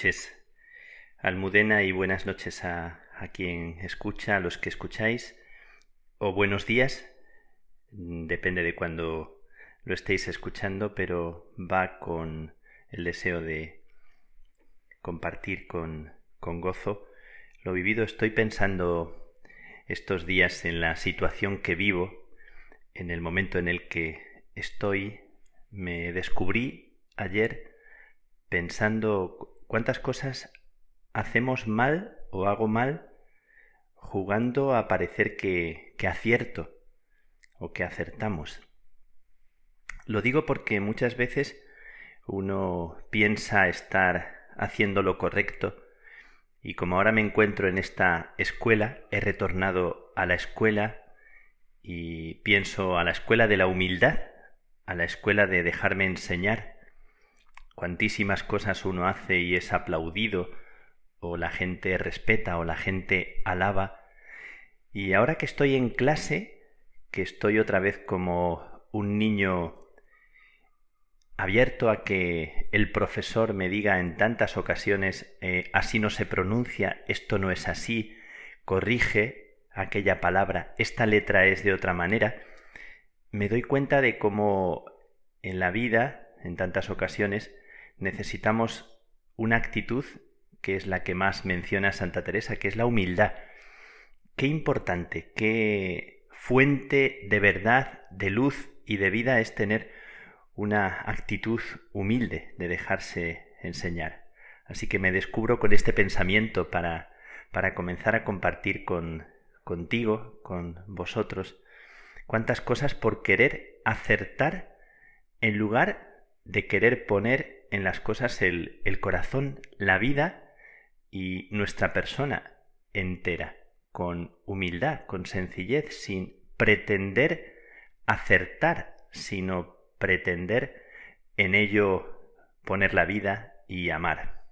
Noches, Almudena, y buenas noches a, quien escucha, a los que escucháis, o buenos días, depende de cuando lo estéis escuchando, pero va con el deseo de compartir con, con gozo lo vivido. Estoy pensando estos días en la situación que vivo, en el momento en el que estoy. Me descubrí ayer pensando ¿Cuántas cosas hacemos mal o hago mal jugando a parecer que, que acierto o que acertamos? Lo digo porque muchas veces uno piensa estar haciendo lo correcto y como ahora me encuentro en esta escuela, he retornado a la escuela y pienso a la escuela de la humildad, a la escuela de dejarme enseñar, cuantísimas cosas uno hace y es aplaudido, o la gente respeta, o la gente alaba. Y ahora que estoy en clase, que estoy otra vez como un niño abierto a que el profesor me diga en tantas ocasiones eh, así no se pronuncia, esto no es así, corrige aquella palabra, esta letra es de otra manera, me doy cuenta de cómo en la vida en tantas ocasiones, necesitamos una actitud que es la que más menciona Santa Teresa, que es la humildad. Qué importante, qué fuente de verdad, de luz y de vida es tener una actitud humilde de dejarse enseñar. Así que me descubro con este pensamiento para, para comenzar a compartir con, contigo, con vosotros, cuántas cosas por querer acertar en lugar de querer poner en las cosas el, el corazón, la vida y nuestra persona entera, con humildad, con sencillez, sin pretender acertar, sino pretender en ello poner la vida y amar.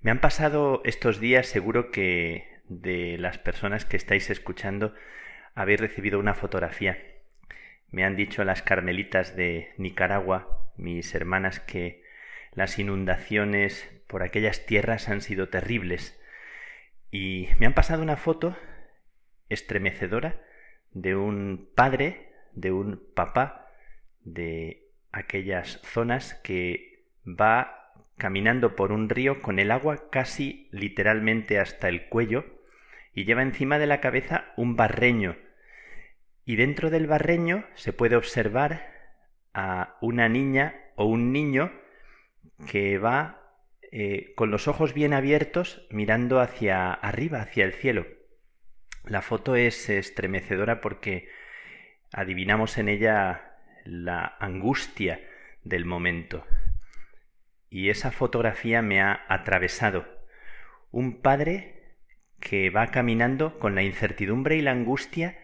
Me han pasado estos días, seguro que de las personas que estáis escuchando habéis recibido una fotografía. Me han dicho las carmelitas de Nicaragua, mis hermanas, que las inundaciones por aquellas tierras han sido terribles. Y me han pasado una foto estremecedora de un padre, de un papá de aquellas zonas que va caminando por un río con el agua casi literalmente hasta el cuello y lleva encima de la cabeza un barreño. Y dentro del barreño se puede observar a una niña o un niño que va eh, con los ojos bien abiertos mirando hacia arriba, hacia el cielo. La foto es estremecedora porque adivinamos en ella la angustia del momento. Y esa fotografía me ha atravesado. Un padre que va caminando con la incertidumbre y la angustia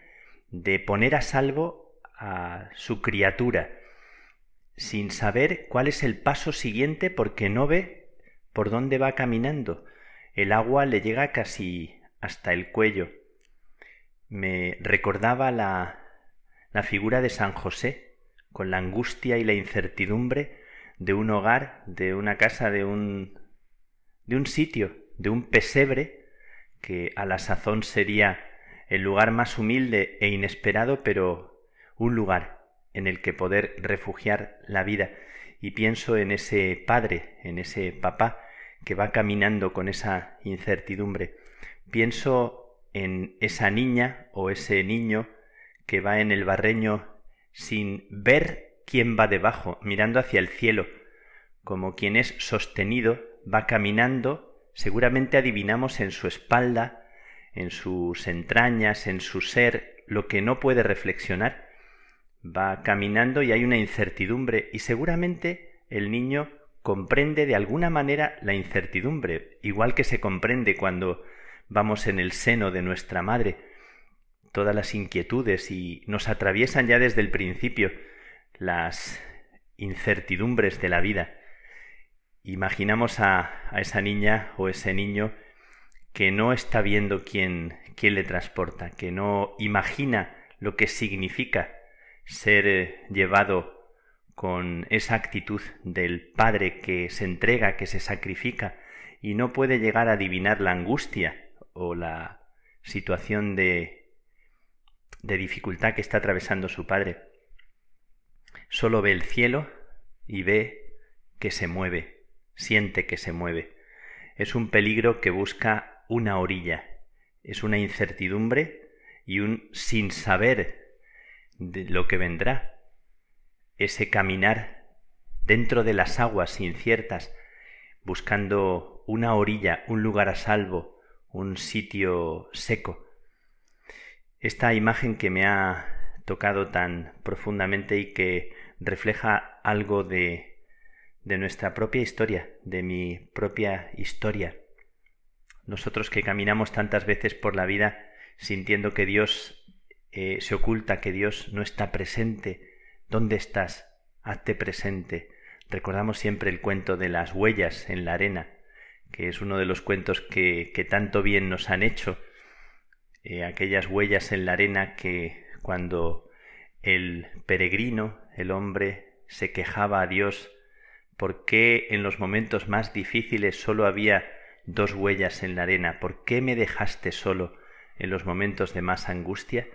de poner a salvo a su criatura, sin saber cuál es el paso siguiente porque no ve por dónde va caminando. El agua le llega casi hasta el cuello me recordaba la, la figura de San José, con la angustia y la incertidumbre de un hogar, de una casa, de un, de un sitio, de un pesebre, que a la sazón sería el lugar más humilde e inesperado, pero un lugar en el que poder refugiar la vida. Y pienso en ese padre, en ese papá que va caminando con esa incertidumbre. Pienso en esa niña o ese niño que va en el barreño sin ver quién va debajo, mirando hacia el cielo, como quien es sostenido, va caminando, seguramente adivinamos en su espalda, en sus entrañas, en su ser, lo que no puede reflexionar, va caminando y hay una incertidumbre y seguramente el niño comprende de alguna manera la incertidumbre, igual que se comprende cuando vamos en el seno de nuestra madre, todas las inquietudes y nos atraviesan ya desde el principio las incertidumbres de la vida. Imaginamos a, esa niña o ese niño que no está viendo quién, quién le transporta, que no imagina lo que significa ser eh, llevado con esa actitud del Padre que se entrega, que se sacrifica, y no puede llegar a adivinar la angustia o la situación de, de dificultad que está atravesando su padre. Solo ve el cielo y ve que se mueve, siente que se mueve. Es un peligro que busca una orilla, es una incertidumbre y un sin saber de lo que vendrá. Ese caminar dentro de las aguas inciertas, buscando una orilla, un lugar a salvo, un sitio seco. Esta imagen que me ha tocado tan profundamente y que refleja algo de, de nuestra propia historia, de mi propia historia. Nosotros que caminamos tantas veces por la vida sintiendo que Dios eh, se oculta, que Dios no está presente. ¿Dónde estás? Hazte presente. Recordamos siempre el cuento de las huellas en la arena que es uno de los cuentos que, que tanto bien nos han hecho, eh, aquellas huellas en la arena que cuando el peregrino, el hombre, se quejaba a Dios por qué en los momentos más difíciles solo había dos huellas en la arena, ¿por qué me dejaste solo en los momentos de más angustia?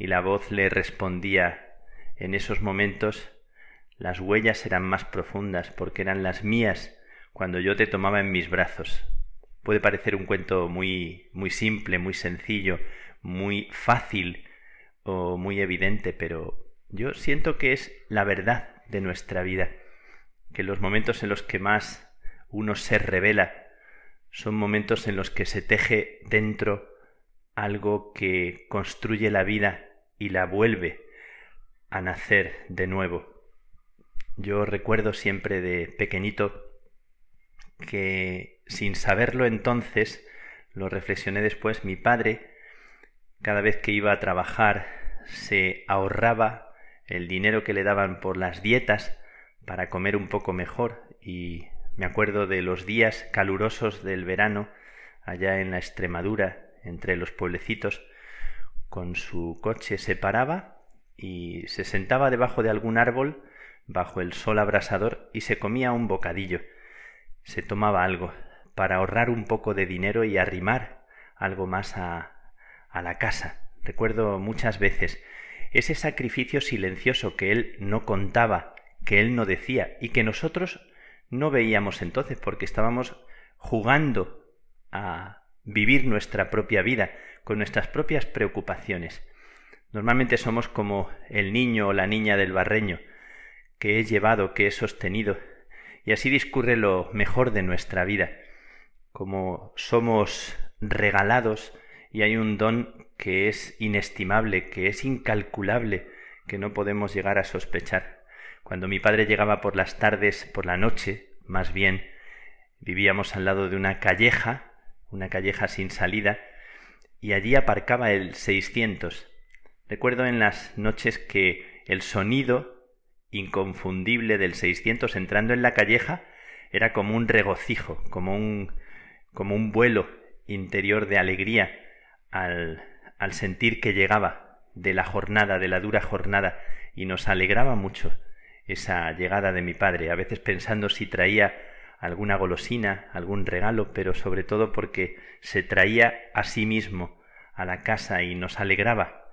Y la voz le respondía en esos momentos las huellas eran más profundas porque eran las mías cuando yo te tomaba en mis brazos. Puede parecer un cuento muy muy simple, muy sencillo, muy fácil o muy evidente, pero yo siento que es la verdad de nuestra vida, que los momentos en los que más uno se revela son momentos en los que se teje dentro algo que construye la vida y la vuelve a nacer de nuevo. Yo recuerdo siempre de pequeñito que sin saberlo entonces, lo reflexioné después, mi padre, cada vez que iba a trabajar, se ahorraba el dinero que le daban por las dietas para comer un poco mejor y me acuerdo de los días calurosos del verano allá en la Extremadura, entre los pueblecitos, con su coche se paraba y se sentaba debajo de algún árbol bajo el sol abrasador y se comía un bocadillo. Se tomaba algo para ahorrar un poco de dinero y arrimar algo más a, la casa. Recuerdo muchas veces ese sacrificio silencioso que él no contaba, que él no decía y que nosotros no veíamos entonces porque estábamos jugando a vivir nuestra propia vida con nuestras propias preocupaciones. Normalmente somos como el niño o la niña del barreño, que he llevado, que he sostenido, y así discurre lo mejor de nuestra vida, como somos regalados y hay un don que es inestimable, que es incalculable, que no podemos llegar a sospechar. Cuando mi padre llegaba por las tardes, por la noche, más bien, vivíamos al lado de una calleja, una calleja sin salida, y allí aparcaba el 600. Recuerdo en las noches que el sonido inconfundible del 600 entrando en la calleja era como un regocijo, como un, como un vuelo interior de alegría al, al sentir que llegaba de la jornada, de la dura jornada, y nos alegraba mucho esa llegada de mi padre, a veces pensando si traía alguna golosina, algún regalo, pero sobre todo porque se traía a sí mismo a la casa y nos alegraba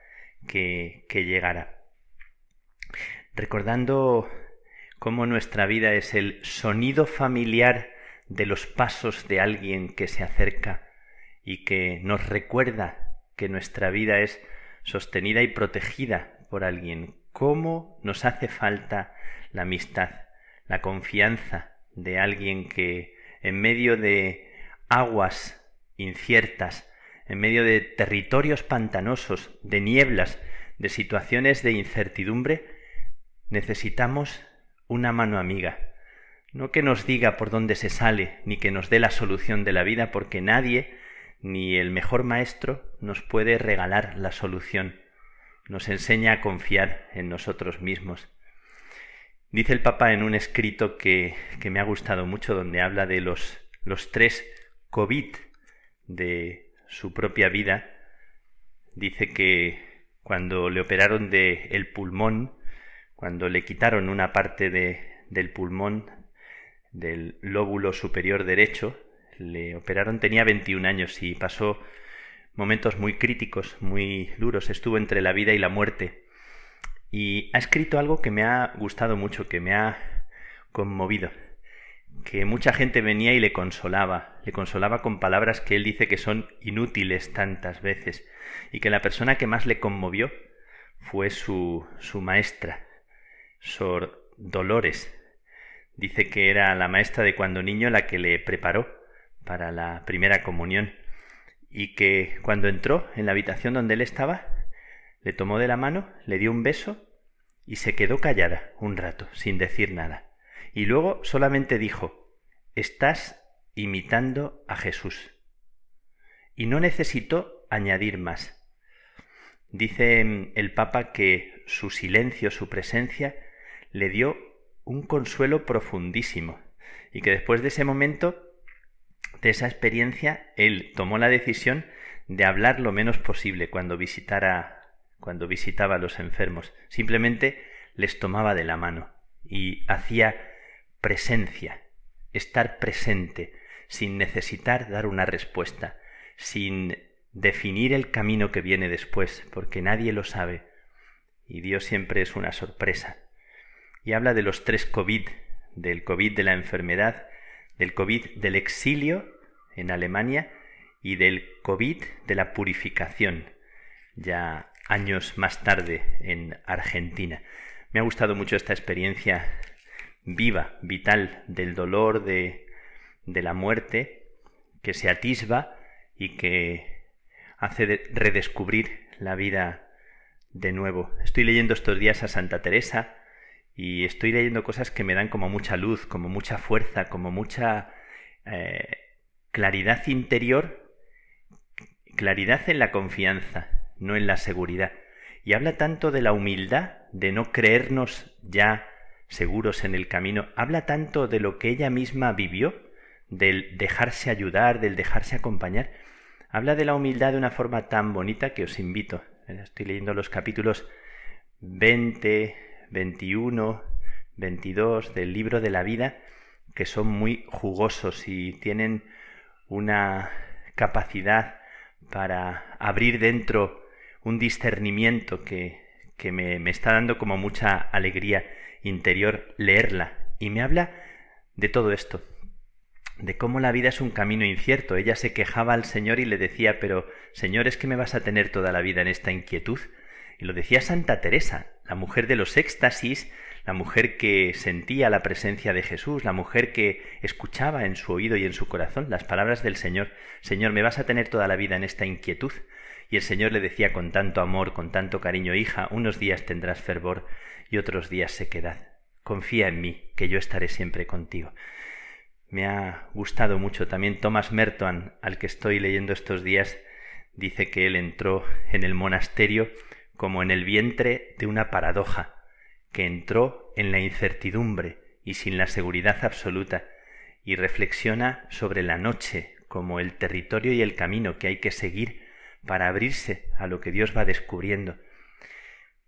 que, que llegara recordando cómo nuestra vida es el sonido familiar de los pasos de alguien que se acerca y que nos recuerda que nuestra vida es sostenida y protegida por alguien. ¿Cómo nos hace falta la amistad, la confianza de alguien que en medio de aguas inciertas, en medio de territorios pantanosos, de nieblas, de situaciones de incertidumbre, necesitamos una mano amiga. No que nos diga por dónde se sale, ni que nos dé la solución de la vida, porque nadie, ni el mejor maestro, nos puede regalar la solución. Nos enseña a confiar en nosotros mismos. Dice el Papa en un escrito que, que me ha gustado mucho, donde habla de los, los tres COVID de su propia vida. Dice que cuando le operaron de el pulmón, cuando le quitaron una parte de, del pulmón del lóbulo superior derecho, le operaron, tenía 21 años y pasó momentos muy críticos, muy duros, estuvo entre la vida y la muerte. Y ha escrito algo que me ha gustado mucho, que me ha conmovido, que mucha gente venía y le consolaba, le consolaba con palabras que él dice que son inútiles tantas veces, y que la persona que más le conmovió fue su, su maestra, Sor Dolores. Dice que era la maestra de cuando niño la que le preparó para la primera comunión y que cuando entró en la habitación donde él estaba, le tomó de la mano, le dio un beso y se quedó callada un rato, sin decir nada. Y luego solamente dijo, estás imitando a Jesús. Y no necesitó añadir más. Dice el Papa que su silencio, su presencia, le dio un consuelo profundísimo y que después de ese momento, de esa experiencia, él tomó la decisión de hablar lo menos posible cuando visitara cuando visitaba a los enfermos, simplemente les tomaba de la mano y hacía presencia, estar presente, sin necesitar dar una respuesta, sin definir el camino que viene después, porque nadie lo sabe, y Dios siempre es una sorpresa. y habla de los tres COVID, del COVID de la enfermedad, del COVID del exilio en Alemania y del COVID de la purificación, ya años más tarde en Argentina. Me ha gustado mucho esta experiencia viva, vital, del dolor, de, de la muerte, que se atisba y que hace redescubrir la vida de nuevo. Estoy leyendo estos días a Santa Teresa y estoy leyendo cosas que me dan como mucha luz, como mucha fuerza, como mucha eh, claridad interior, claridad en la confianza, no en la seguridad. Y habla tanto de la humildad, de no creernos ya seguros en el camino, habla tanto de lo que ella misma vivió, del dejarse ayudar, del dejarse acompañar, habla de la humildad de una forma tan bonita que os invito. Estoy leyendo los capítulos 20, 21, 22 del libro de la vida, que son muy jugosos y tienen una capacidad para abrir dentro un discernimiento que, que me, me está dando como mucha alegría interior leerla. Y me habla de todo esto, de cómo la vida es un camino incierto. Ella se quejaba al Señor y le decía, pero Señor, ¿es que me vas a tener toda la vida en esta inquietud? Y lo decía Santa Teresa, la mujer de los éxtasis, la mujer que sentía la presencia de Jesús, la mujer que escuchaba en su oído y en su corazón las palabras del Señor, Señor, me vas a tener toda la vida en esta inquietud. Y el Señor le decía con tanto amor, con tanto cariño, hija, unos días tendrás fervor y otros días sequedad. Confía en mí, que yo estaré siempre contigo. Me ha gustado mucho también Thomas Merton, al que estoy leyendo estos días, dice que él entró en el monasterio como en el vientre de una paradoja, que entró en la incertidumbre y sin la seguridad absoluta, y reflexiona sobre la noche como el territorio y el camino que hay que seguir para abrirse a lo que Dios va descubriendo.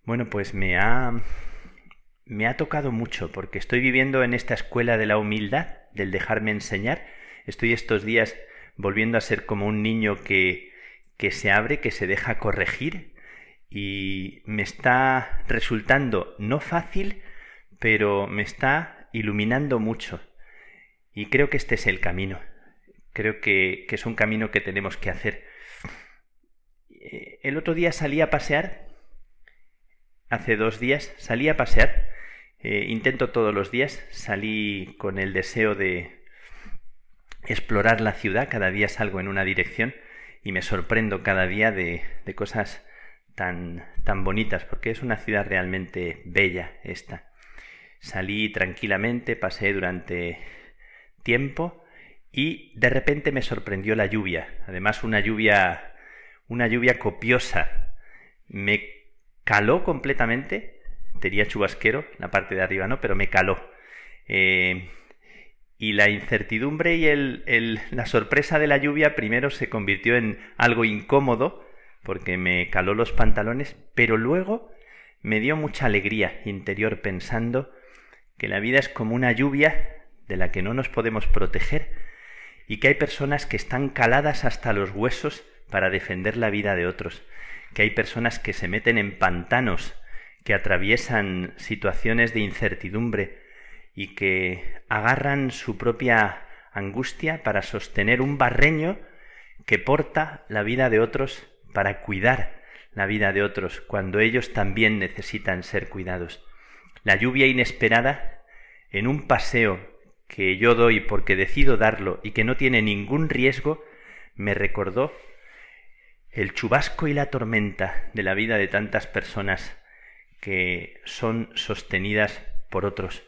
Bueno, pues me ha me ha tocado mucho porque estoy viviendo en esta escuela de la humildad, del dejarme enseñar. Estoy estos días volviendo a ser como un niño que que se abre, que se deja corregir, y me está resultando no fácil, pero me está iluminando mucho. Y creo que este es el camino. Creo que, es un camino que tenemos que hacer. Eh, el otro día salí a pasear, hace dos días salí a pasear, eh, intento todos los días, salí con el deseo de explorar la ciudad, cada día salgo en una dirección y me sorprendo cada día de, cosas tan, tan bonitas, porque es una ciudad realmente bella esta. Salí tranquilamente, pasé durante tiempo y de repente me sorprendió la lluvia, además una lluvia, una lluvia copiosa. Me caló completamente, tenía chubasquero, la parte de arriba no, pero me caló. Eh, y la incertidumbre y el, la sorpresa de la lluvia primero se convirtió en algo incómodo, porque me caló los pantalones, pero luego me dio mucha alegría interior pensando que la vida es como una lluvia de la que no nos podemos proteger y que hay personas que están caladas hasta los huesos para defender la vida de otros, que hay personas que se meten en pantanos, que atraviesan situaciones de incertidumbre y que agarran su propia angustia para sostener un barreño que porta la vida de otros para cuidar la vida de otros cuando ellos también necesitan ser cuidados. La lluvia inesperada en un paseo que yo doy porque decido darlo y que no tiene ningún riesgo, me recordó el chubasco y la tormenta de la vida de tantas personas que son sostenidas por otros.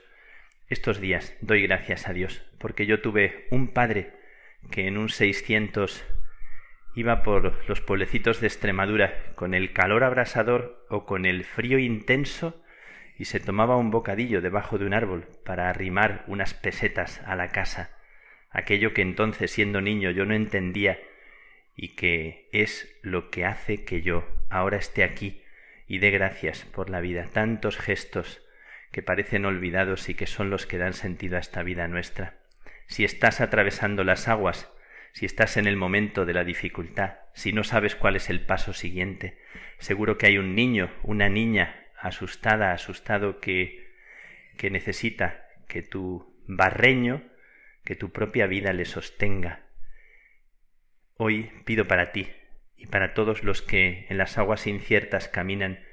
Estos días doy gracias a Dios porque yo tuve un padre que en un 600 iba por los pueblecitos de Extremadura con el calor abrasador o con el frío intenso y se tomaba un bocadillo debajo de un árbol para arrimar unas pesetas a la casa, aquello que entonces siendo niño yo no entendía y que es lo que hace que yo ahora esté aquí y dé gracias por la vida, tantos gestos que parecen olvidados y que son los que dan sentido a esta vida nuestra. Si estás atravesando las aguas, si estás en el momento de la dificultad, si no sabes cuál es el paso siguiente. Seguro que hay un niño, una niña asustada, asustado que que necesita que tu barreño, que tu propia vida le sostenga. Hoy pido para ti y para todos los que en las aguas inciertas caminan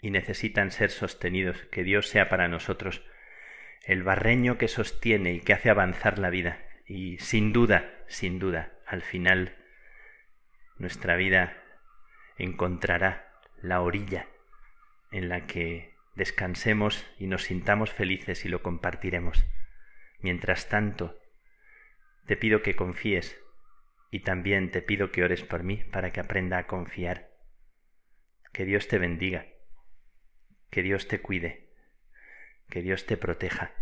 y necesitan ser sostenidos, que Dios sea para nosotros el barreño que sostiene y que hace avanzar la vida. Y sin duda, sin duda, al final nuestra vida encontrará la orilla en la que descansemos y nos sintamos felices y lo compartiremos. Mientras tanto, te pido que confíes y también te pido que ores por mí para que aprenda a confiar. Que Dios te bendiga, que Dios te cuide, que Dios te proteja.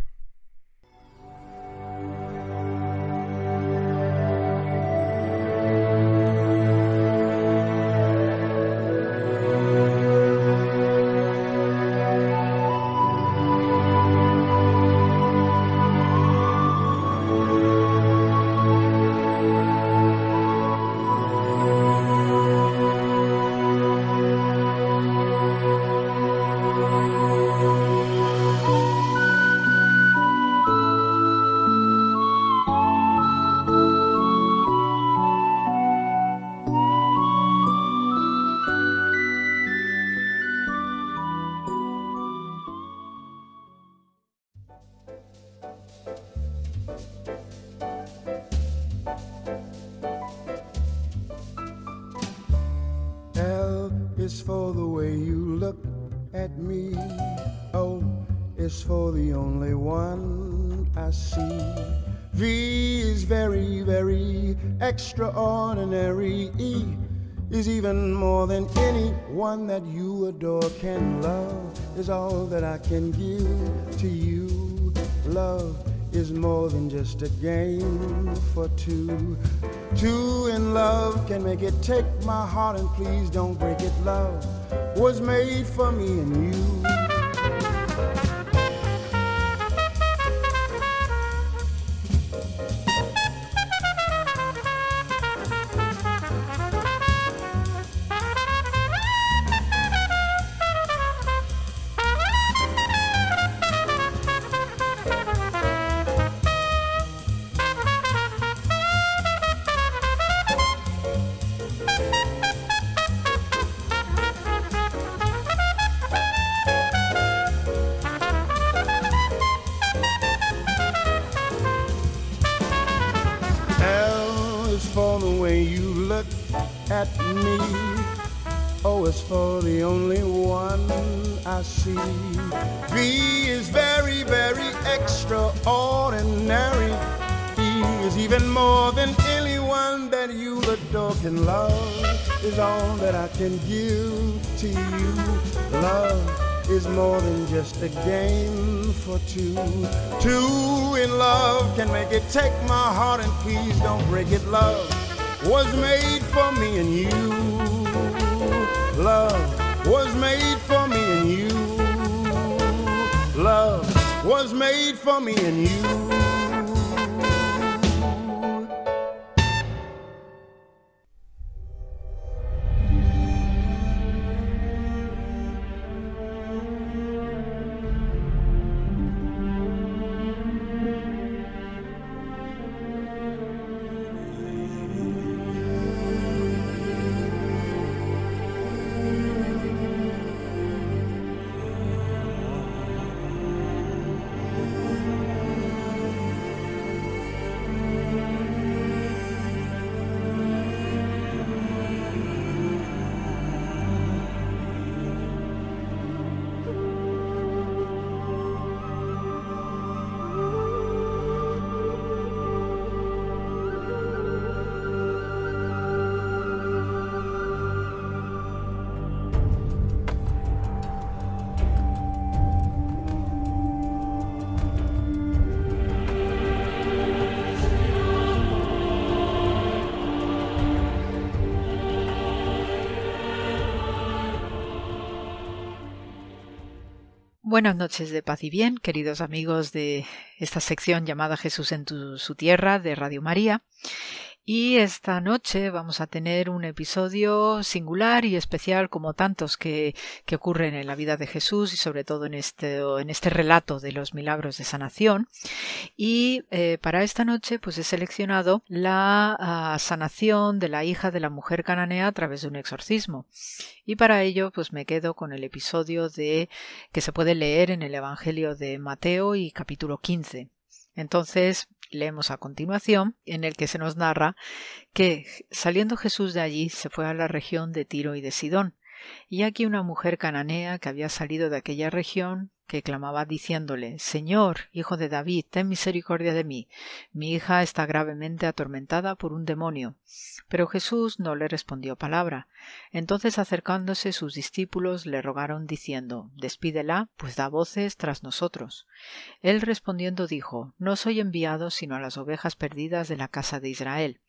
Make it. Take my heart and please don't break it. Love was made for me and you. Was made for me and you. Love was made for me and you. Love was made for me and you. Buenas noches de paz y bien, queridos amigos de esta sección llamada Jesús en su tierra de Radio María. Y esta noche vamos a tener un episodio singular y especial como tantos que, que ocurren en la vida de Jesús y sobre todo en este, en este relato de los milagros de sanación. Y eh, para esta noche pues he seleccionado la ah, sanación de la hija de la mujer cananea a través de un exorcismo. Y para ello pues me quedo con el episodio de que se puede leer en el Evangelio de Mateo y capítulo 15. Entonces, leemos a continuación, en el que se nos narra que, saliendo Jesús de allí, se fue a la región de Tiro y de Sidón, y aquí una mujer cananea que había salido de aquella región que clamaba diciéndole Señor, hijo de David, ten misericordia de mí. Mi hija está gravemente atormentada por un demonio. Pero Jesús no le respondió palabra. Entonces acercándose sus discípulos le rogaron diciendo Despídela, pues da voces tras nosotros. Él respondiendo dijo No soy enviado sino a las ovejas perdidas de la casa de Israel.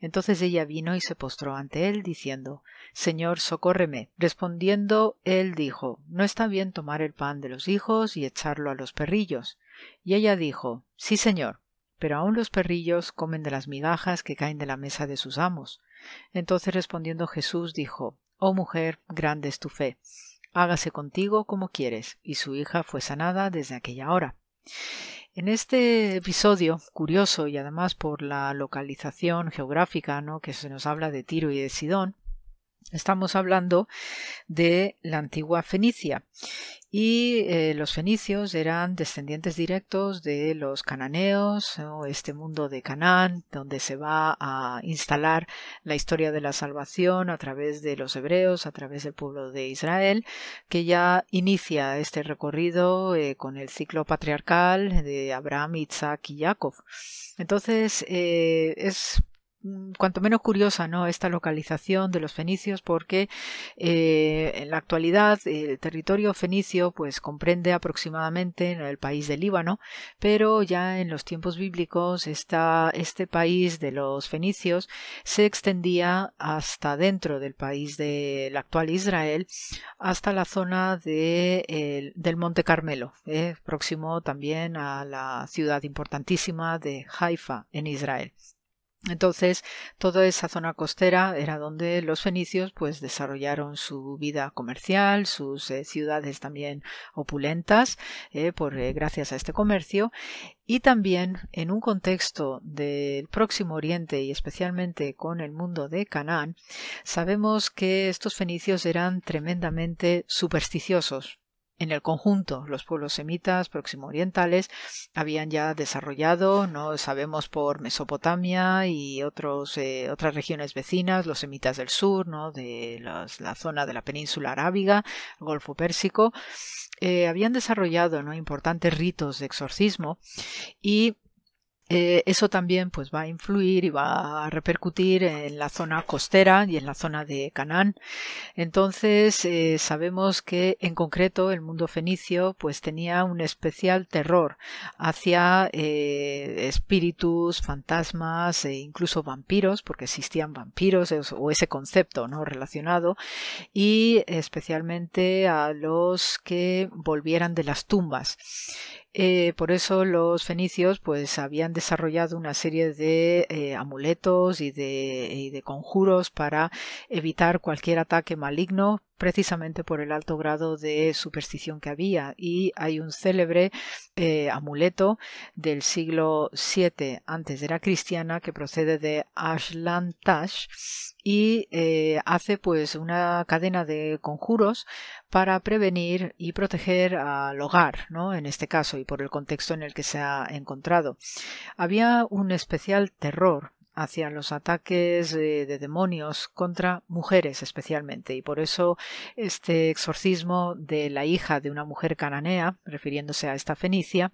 Entonces ella vino y se postró ante él, diciendo Señor, socórreme. Respondiendo él dijo No está bien tomar el pan de los hijos y echarlo a los perrillos. Y ella dijo Sí, señor, pero aun los perrillos comen de las migajas que caen de la mesa de sus amos. Entonces respondiendo Jesús dijo Oh mujer, grande es tu fe. Hágase contigo como quieres. Y su hija fue sanada desde aquella hora. En este episodio, curioso y además por la localización geográfica, ¿no? que se nos habla de Tiro y de Sidón, Estamos hablando de la antigua Fenicia y eh, los fenicios eran descendientes directos de los cananeos, o este mundo de Canaán, donde se va a instalar la historia de la salvación a través de los hebreos, a través del pueblo de Israel, que ya inicia este recorrido eh, con el ciclo patriarcal de Abraham, Isaac y Jacob. Entonces eh, es cuanto menos curiosa ¿no? esta localización de los fenicios porque eh, en la actualidad el territorio fenicio pues comprende aproximadamente el país del Líbano pero ya en los tiempos bíblicos esta, este país de los fenicios se extendía hasta dentro del país del actual Israel hasta la zona de, del Monte Carmelo eh, próximo también a la ciudad importantísima de Haifa en Israel entonces, toda esa zona costera era donde los fenicios pues desarrollaron su vida comercial, sus eh, ciudades también opulentas, eh, por, eh, gracias a este comercio, y también en un contexto del Próximo Oriente y especialmente con el mundo de Canaán, sabemos que estos fenicios eran tremendamente supersticiosos, en el conjunto, los pueblos semitas próximo orientales habían ya desarrollado, no sabemos por Mesopotamia y otros, eh, otras regiones vecinas, los semitas del sur, ¿no? de la zona de la península arábiga, el Golfo Pérsico, eh, habían desarrollado ¿no? importantes ritos de exorcismo y eh, eso también pues va a influir y va a repercutir en la zona costera y en la zona de Canaán. Entonces eh, sabemos que en concreto el mundo fenicio pues tenía un especial terror hacia eh, espíritus, fantasmas e incluso vampiros, porque existían vampiros o ese concepto no relacionado y especialmente a los que volvieran de las tumbas. Eh, por eso los fenicios pues habían desarrollado una serie de eh, amuletos y de, y de conjuros para evitar cualquier ataque maligno precisamente por el alto grado de superstición que había y hay un célebre eh, amuleto del siglo VII antes de la cristiana que procede de Ashland Tash y eh, hace pues una cadena de conjuros para prevenir y proteger al hogar, ¿no? En este caso y por el contexto en el que se ha encontrado. Había un especial terror hacia los ataques de, demonios contra mujeres especialmente. Y por eso este exorcismo de la hija de una mujer cananea refiriéndose a esta fenicia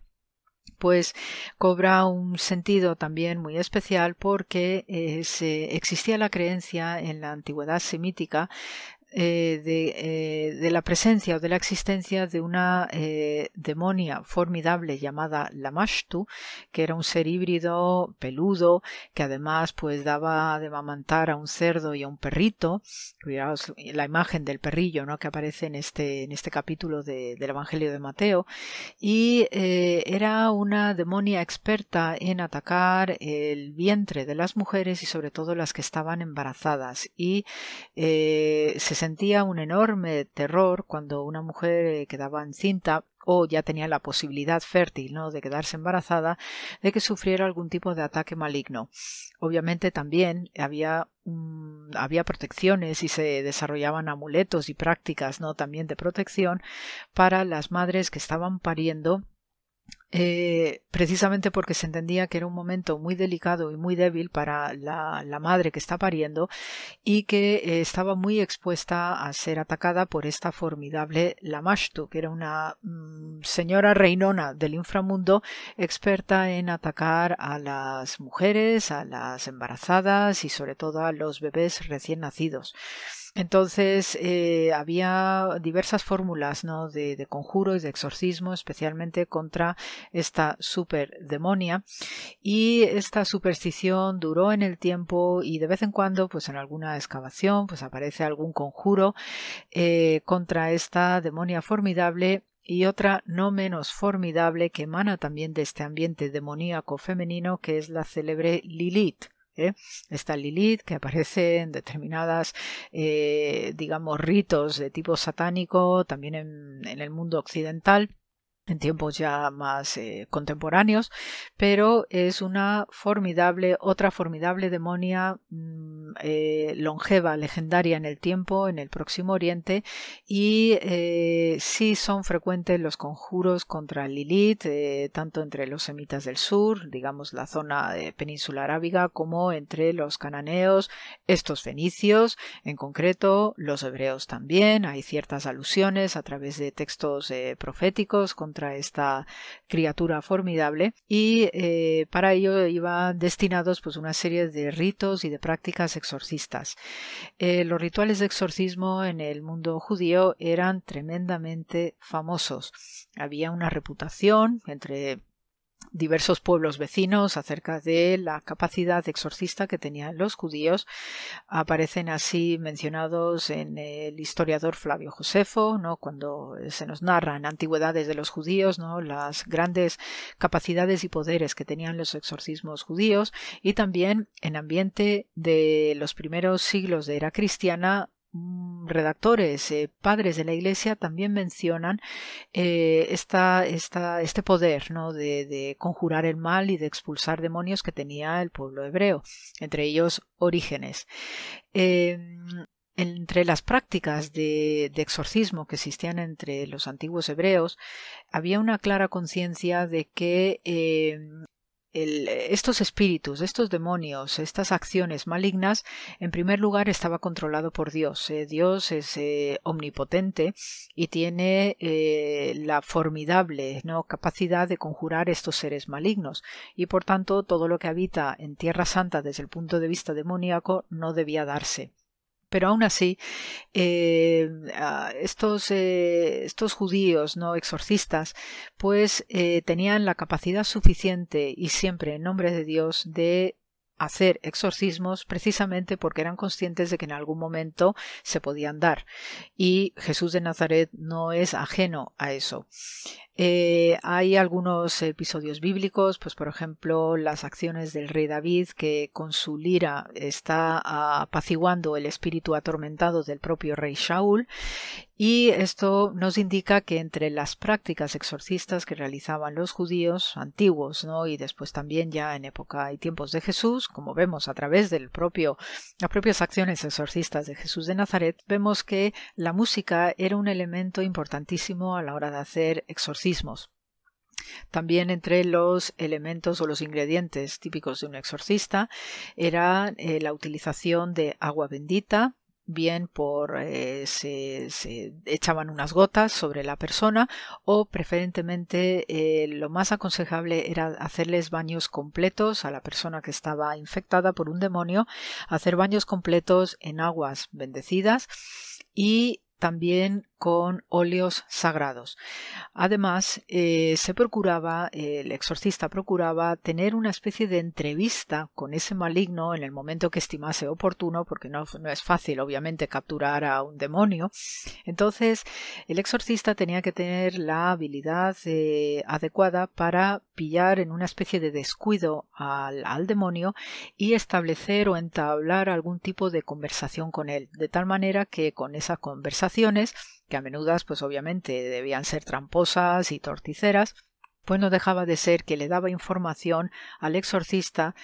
pues cobra un sentido también muy especial porque eh, existía la creencia en la antigüedad semítica eh, de, de, la presencia o de la existencia de una demonia formidable llamada Lamashtu, que era un ser híbrido peludo, que además pues daba de mamantar a un cerdo y a un perrito. la imagen del perrillo ¿no? que aparece en este, en este capítulo del Evangelio de Mateo. Y era una demonia experta en atacar el vientre de las mujeres y sobre todo las que estaban embarazadas. Y se sentía un enorme terror cuando una mujer eh, quedaba encinta o ya tenía la posibilidad fértil ¿no? de quedarse embarazada, de que sufriera algún tipo de ataque maligno. Obviamente también había, había protecciones y se desarrollaban amuletos y prácticas ¿no? también de protección para las madres que estaban pariendo eh, precisamente porque se entendía que era un momento muy delicado y muy débil para la, madre que está pariendo y que eh, estaba muy expuesta a ser atacada por esta formidable Lamashtu, que era una mm, señora reinona del inframundo experta en atacar a las mujeres, a las embarazadas y sobre todo a los bebés recién nacidos. Entonces eh, había diversas fórmulas de, de y de exorcismo, especialmente contra esta superdemonia. Y esta superstición duró en el tiempo y de vez en cuando, pues en alguna excavación, pues aparece algún conjuro eh, contra esta demonia formidable y otra no menos formidable que emana también de este ambiente demoníaco femenino que es la célebre Lilith. ¿Eh? Esta Lilith que aparece en determinadas, eh, digamos, ritos de tipo satánico también en el mundo occidental en tiempos ya más eh, contemporáneos, pero es una formidable, otra formidable demonia mm, eh, longeva, legendaria en el tiempo, en el Próximo Oriente, y eh, sí son frecuentes los conjuros contra Lilith, tanto entre los semitas del sur, digamos la zona de península arábiga, como entre los cananeos, estos fenicios, en concreto los hebreos también, hay ciertas alusiones a través de textos proféticos contra esta criatura formidable y eh, para ello iban destinados pues una serie de ritos y de prácticas exorcistas. Eh, los rituales de exorcismo en el mundo judío eran tremendamente famosos. Había una reputación entre diversos pueblos vecinos acerca de la capacidad exorcista que tenían los judíos. Aparecen así mencionados en el historiador Flavio Josefo, ¿no? cuando se nos narran antigüedades de los judíos, ¿no? las grandes capacidades y poderes que tenían los exorcismos judíos, y también en ambiente de los primeros siglos de era cristiana redactores, eh, padres de la Iglesia también mencionan eh, esta, este poder ¿no? de, conjurar el mal y de expulsar demonios que tenía el pueblo hebreo, entre ellos Orígenes. Em, entre las prácticas de, de, exorcismo que existían entre los antiguos hebreos, había una clara conciencia de que em, estos espíritus, estos demonios, estas acciones malignas, en primer lugar estaba controlado por Dios. Eh, Dios es eh, omnipotente y tiene eh, la formidable ¿no? capacidad de conjurar estos seres malignos y por tanto todo lo que habita en Tierra Santa desde el punto de vista demoníaco no debía darse. Pero aún así, eh, estos, eh, estos, judíos no exorcistas, pues eh, tenían la capacidad suficiente y siempre en nombre de Dios de hacer exorcismos precisamente porque eran conscientes de que en algún momento se podían dar. Y Jesús de Nazaret no es ajeno a eso. Eh, hay algunos episodios bíblicos, pues por ejemplo las acciones del rey David que con su lira está apaciguando el espíritu atormentado del propio rey Shaul y esto nos indica que entre las prácticas exorcistas que realizaban los judíos antiguos ¿no? y después también ya en época y tiempos de Jesús, como vemos a través propio, las propias acciones exorcistas de Jesús de Nazaret, vemos que la música era un elemento importantísimo a la hora de hacer exorcismos. También entre los elementos o los ingredientes típicos de un exorcista era eh, la utilización de agua bendita, bien por eh, se, echaban unas gotas sobre la persona o preferentemente eh, lo más aconsejable era hacerles baños completos a la persona que estaba infectada por un demonio hacer baños completos en aguas bendecidas y también con óleos sagrados. Además, eh, se procuraba, el exorcista procuraba tener una especie de entrevista con ese maligno en el momento que estimase oportuno, porque no, no es fácil, obviamente, capturar a un demonio. Entonces, el exorcista tenía que tener la habilidad eh, adecuada para pillar en una especie de descuido al, al demonio y establecer o entablar algún tipo de conversación con él, de tal manera que con esas que a menudo pues obviamente debían ser tramposas y torticeras, pues no dejaba de ser que le daba información al exorcista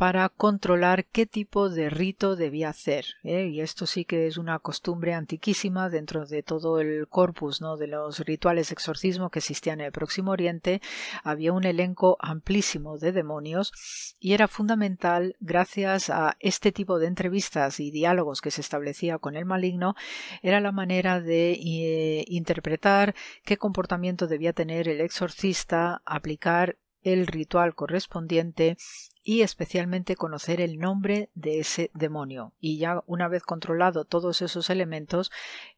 para controlar qué tipo de rito debía hacer. ¿eh? Y esto sí que es una costumbre antiquísima dentro de todo el corpus ¿no? de los rituales de exorcismo que existían en el Próximo Oriente. Había un elenco amplísimo de demonios y era fundamental, gracias a este tipo de entrevistas y diálogos que se establecía con el maligno, era la manera de eh, interpretar qué comportamiento debía tener el exorcista, aplicar el ritual correspondiente y especialmente conocer el nombre de ese demonio. Y ya una vez controlado todos esos elementos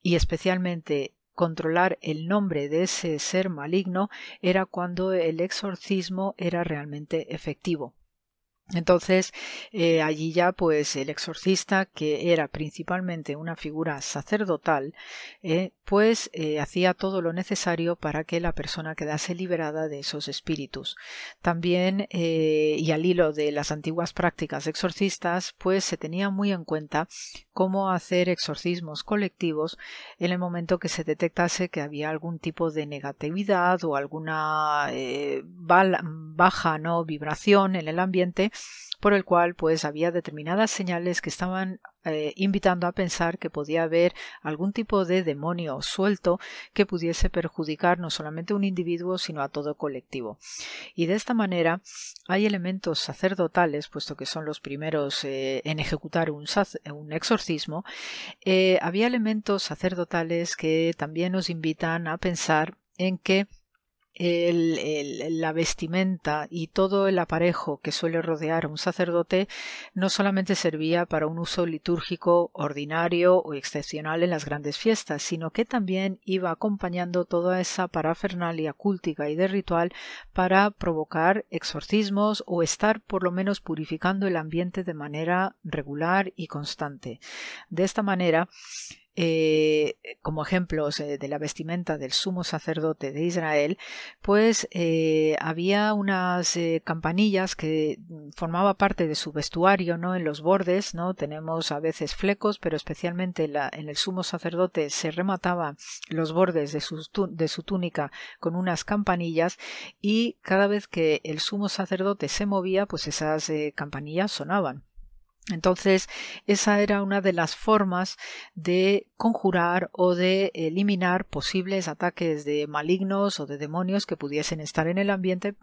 y especialmente controlar el nombre de ese ser maligno era cuando el exorcismo era realmente efectivo. Entonces, eh, allí ya, pues, el exorcista, que era principalmente una figura sacerdotal, eh, pues eh, hacía todo lo necesario para que la persona quedase liberada de esos espíritus. También, y al hilo de las antiguas prácticas exorcistas, pues se tenía muy en cuenta cómo hacer exorcismos colectivos en el momento que se detectase que había algún tipo de negatividad o alguna baja no vibración en el ambiente por el cual pues había determinadas señales que estaban eh, invitando a pensar que podía haber algún tipo de demonio suelto que pudiese perjudicar no solamente a un individuo sino a todo colectivo. Y de esta manera hay elementos sacerdotales, puesto que son los primeros eh, en ejecutar un, exorcismo, eh, había elementos sacerdotales que también nos invitan a pensar en que el, la vestimenta y todo el aparejo que suele rodear a un sacerdote no solamente servía para un uso litúrgico ordinario o excepcional en las grandes fiestas, sino que también iba acompañando toda esa parafernalia cultica y de ritual para provocar exorcismos o estar por lo menos purificando el ambiente de manera regular y constante. De esta manera, eh, como ejemplos eh, de la vestimenta del sumo sacerdote de Israel, pues eh, había unas campanillas que formaba parte de su vestuario, ¿no? En los bordes, ¿no? Tenemos a veces flecos, pero especialmente en el sumo sacerdote se remataba los bordes de su, de su túnica con unas campanillas y cada vez que el sumo sacerdote se movía, pues esas campanillas sonaban. Entonces, esa era una de las formas de conjurar o de eliminar posibles ataques de malignos o de demonios que pudiesen estar en el ambiente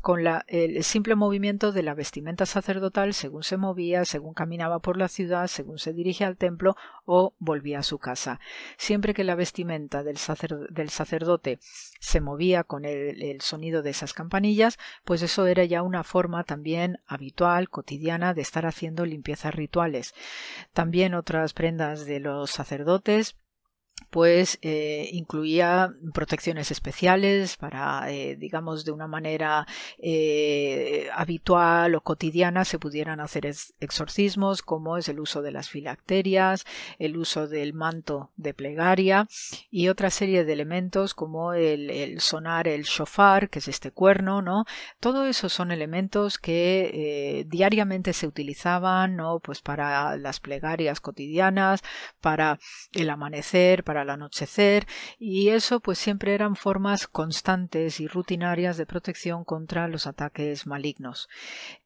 con el simple movimiento de la vestimenta sacerdotal según se movía, según caminaba por la ciudad, según se dirigía al templo o volvía a su casa. Siempre que la vestimenta del, sacerdote se movía con el sonido de esas campanillas, pues eso era ya una forma también habitual, cotidiana, de estar haciendo limpiezas rituales. También otras prendas de los sacerdotes pues eh, incluía protecciones especiales para, eh, digamos, de una manera eh, habitual o cotidiana se pudieran hacer exorcismos, como es el uso de las filacterias, el uso del manto de plegaria y otra serie de elementos como el, sonar el shofar, que es este cuerno, ¿no? Todo eso son elementos que diariamente se utilizaban, ¿no? Pues para las plegarias cotidianas, para el amanecer, para al anochecer y eso pues siempre eran formas constantes y rutinarias de protección contra los ataques malignos.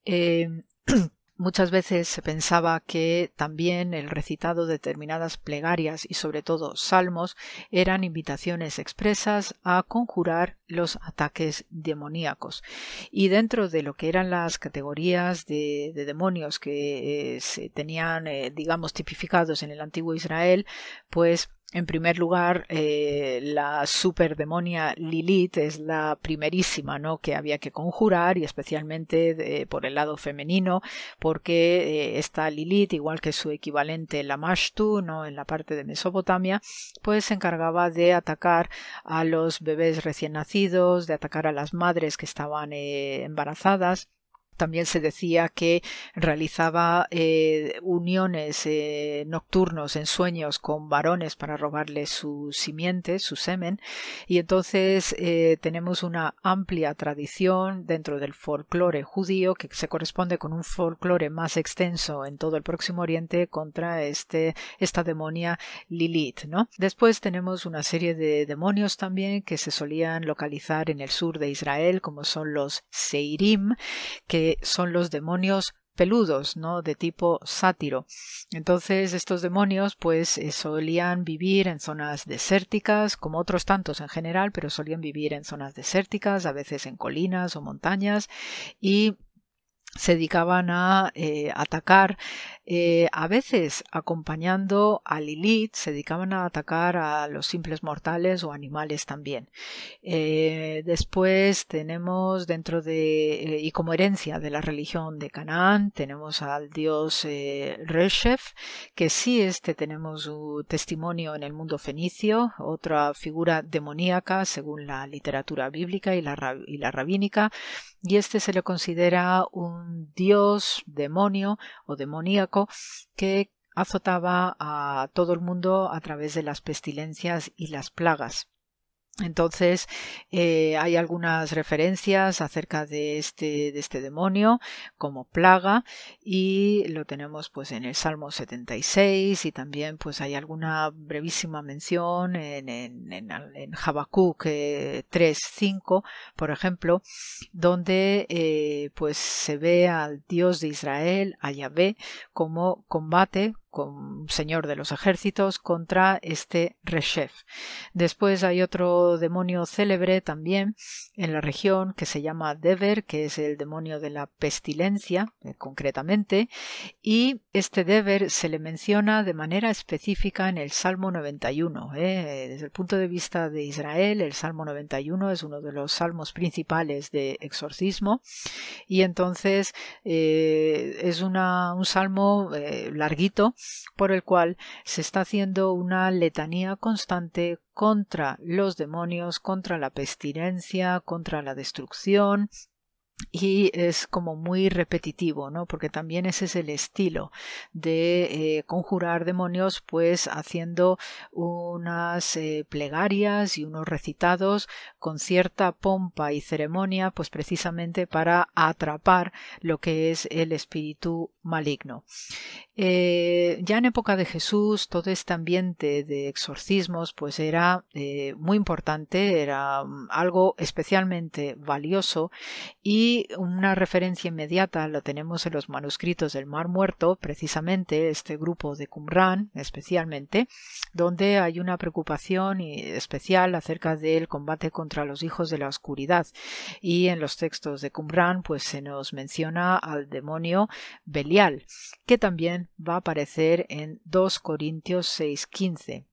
Eh, Muchas veces se pensaba que también el recitado de determinadas plegarias y sobre todo salmos eran invitaciones expresas a conjurar los ataques demoníacos. Y dentro de lo que eran las categorías de, demonios que eh, se tenían, eh, digamos, tipificados en el antiguo Israel, pues En primer lugar, eh, la superdemonia Lilith es la primerísima ¿no? que había que conjurar y especialmente por el lado femenino porque eh, esta Lilith, igual que su equivalente Lamashtu ¿no? en la parte de Mesopotamia, pues se encargaba de atacar a los bebés recién nacidos, de atacar a las madres que estaban eh, embarazadas también se decía que realizaba eh, uniones eh, nocturnos en sueños con varones para robarles su simiente, su semen, y entonces eh, tenemos una amplia tradición dentro del folclore judío que se corresponde con un folclore más extenso en todo el Próximo Oriente contra este, esta demonia Lilith. ¿no? Después tenemos una serie de demonios también que se solían localizar en el sur de Israel, como son los Seirim, que son los demonios peludos, ¿no? De tipo sátiro. Entonces, estos demonios, pues, eh, solían vivir en zonas desérticas, como otros tantos en general, pero solían vivir en zonas desérticas, a veces en colinas o montañas, y se dedicaban a eh, atacar eh, a veces acompañando a Lilith se dedicaban a atacar a los simples mortales o animales también. Eh, después tenemos dentro de y como herencia de la religión de Canaán tenemos al dios Reshef que sí este tenemos su testimonio en el mundo fenicio, otra figura demoníaca según la literatura bíblica y la, y la rabínica y este se le considera un dios demonio o demoníaco que azotaba a todo el mundo a través de las pestilencias y las plagas. Entonces eh, hay algunas referencias acerca de este, de este demonio como plaga y lo tenemos pues en el Salmo 76 y también pues hay alguna brevísima mención en, en, en, Habacuc 3.5 eh, por ejemplo donde eh, pues se ve al Dios de Israel, a Yahvé, como combate señor de los ejércitos contra este Reshef. Después hay otro demonio célebre también en la región que se llama Dever, que es el demonio de la pestilencia, eh, concretamente, y este Dever se le menciona de manera específica en el Salmo 91. Eh. Desde el punto de vista de Israel, el Salmo 91 es uno de los salmos principales de exorcismo y entonces eh, es un salmo larguito por el cual se está haciendo una letanía constante contra los demonios, contra la pestilencia, contra la destrucción, y es como muy repetitivo, ¿no? Porque también ese es el estilo de eh, conjurar demonios, pues haciendo unas eh, plegarias y unos recitados con cierta pompa y ceremonia, pues precisamente para atrapar lo que es el espíritu maligno. Eh, ya en época de Jesús, todo este ambiente de exorcismos, pues era muy importante, era mm, algo especialmente valioso y y una referencia inmediata la tenemos en los manuscritos del Mar Muerto, precisamente este grupo de Qumran especialmente, donde hay una preocupación especial acerca del combate contra los hijos de la oscuridad. Y en los textos de Qumran pues se nos menciona al demonio Belial, que también va a aparecer en 2 Corintios 6:15.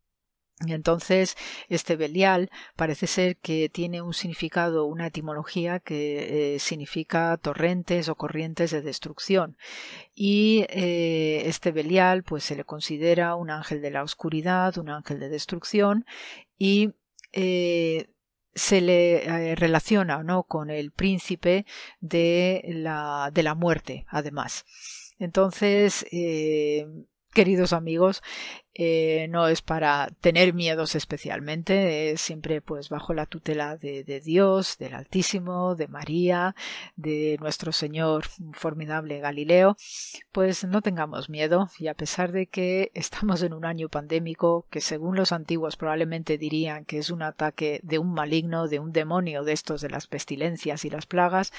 Y entonces este Belial parece ser que tiene un significado, una etimología que eh, significa torrentes o corrientes de destrucción. Y eh, este Belial pues se le considera un ángel de la oscuridad, un ángel de destrucción y eh, se le relaciona ¿no? con el príncipe de la, de la muerte, además. Entonces, queridos amigos, eh, no es para tener miedos especialmente, es siempre pues bajo la tutela de, de, Dios, del Altísimo, de María, de nuestro Señor formidable Galileo, pues no tengamos miedo y a pesar de que estamos en un año pandémico que según los antiguos probablemente dirían que es un ataque de un maligno, de un demonio de estos de las pestilencias y las plagas,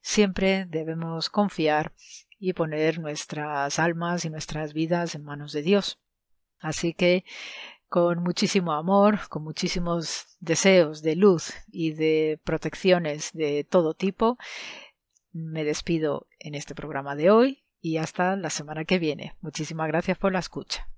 siempre debemos confiar y poner nuestras almas y nuestras vidas en manos de Dios. Así que con muchísimo amor, con muchísimos deseos de luz y de protecciones de todo tipo, me despido en este programa de hoy y hasta la semana que viene. Muchísimas gracias por la escucha.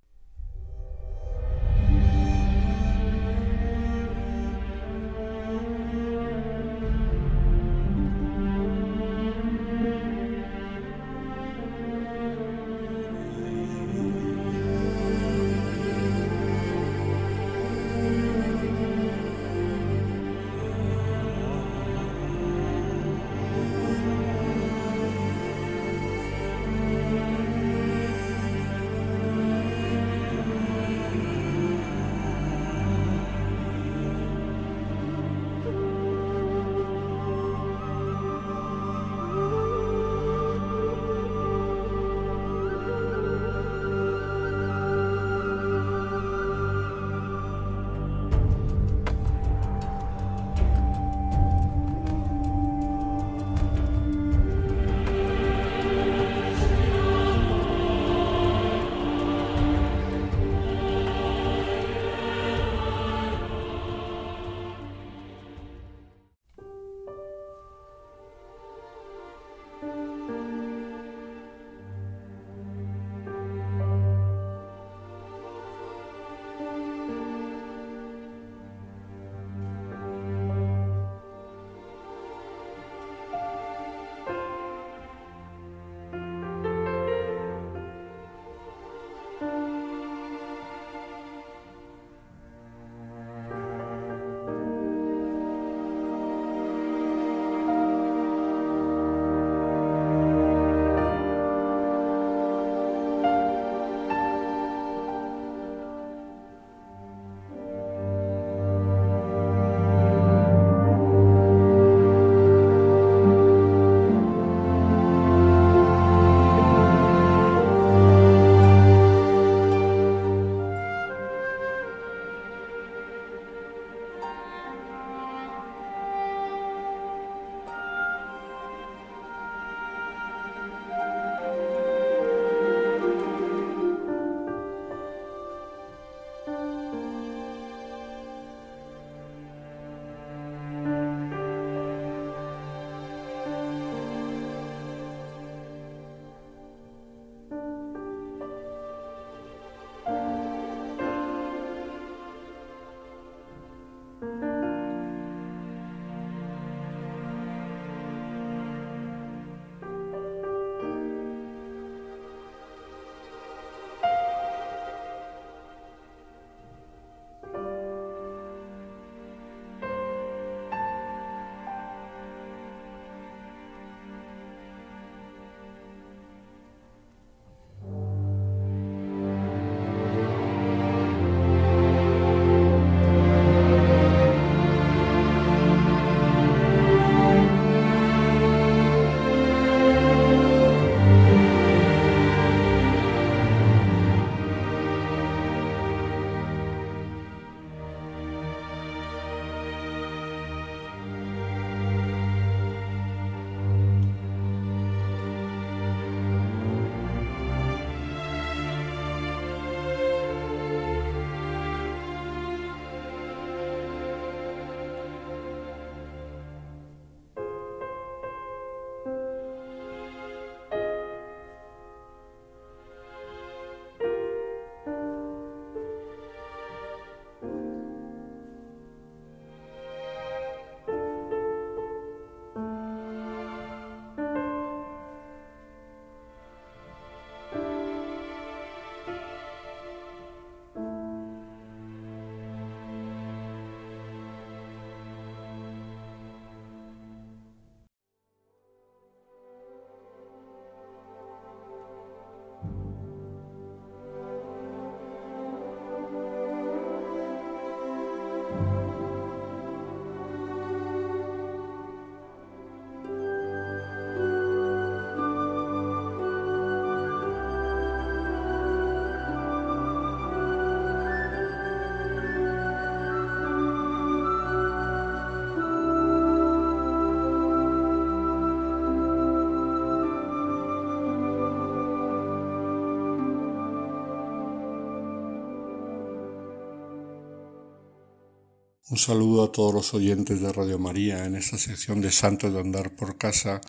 Un saludo a todos los oyentes de Radio María. En esta sección de Santos de Andar por Casa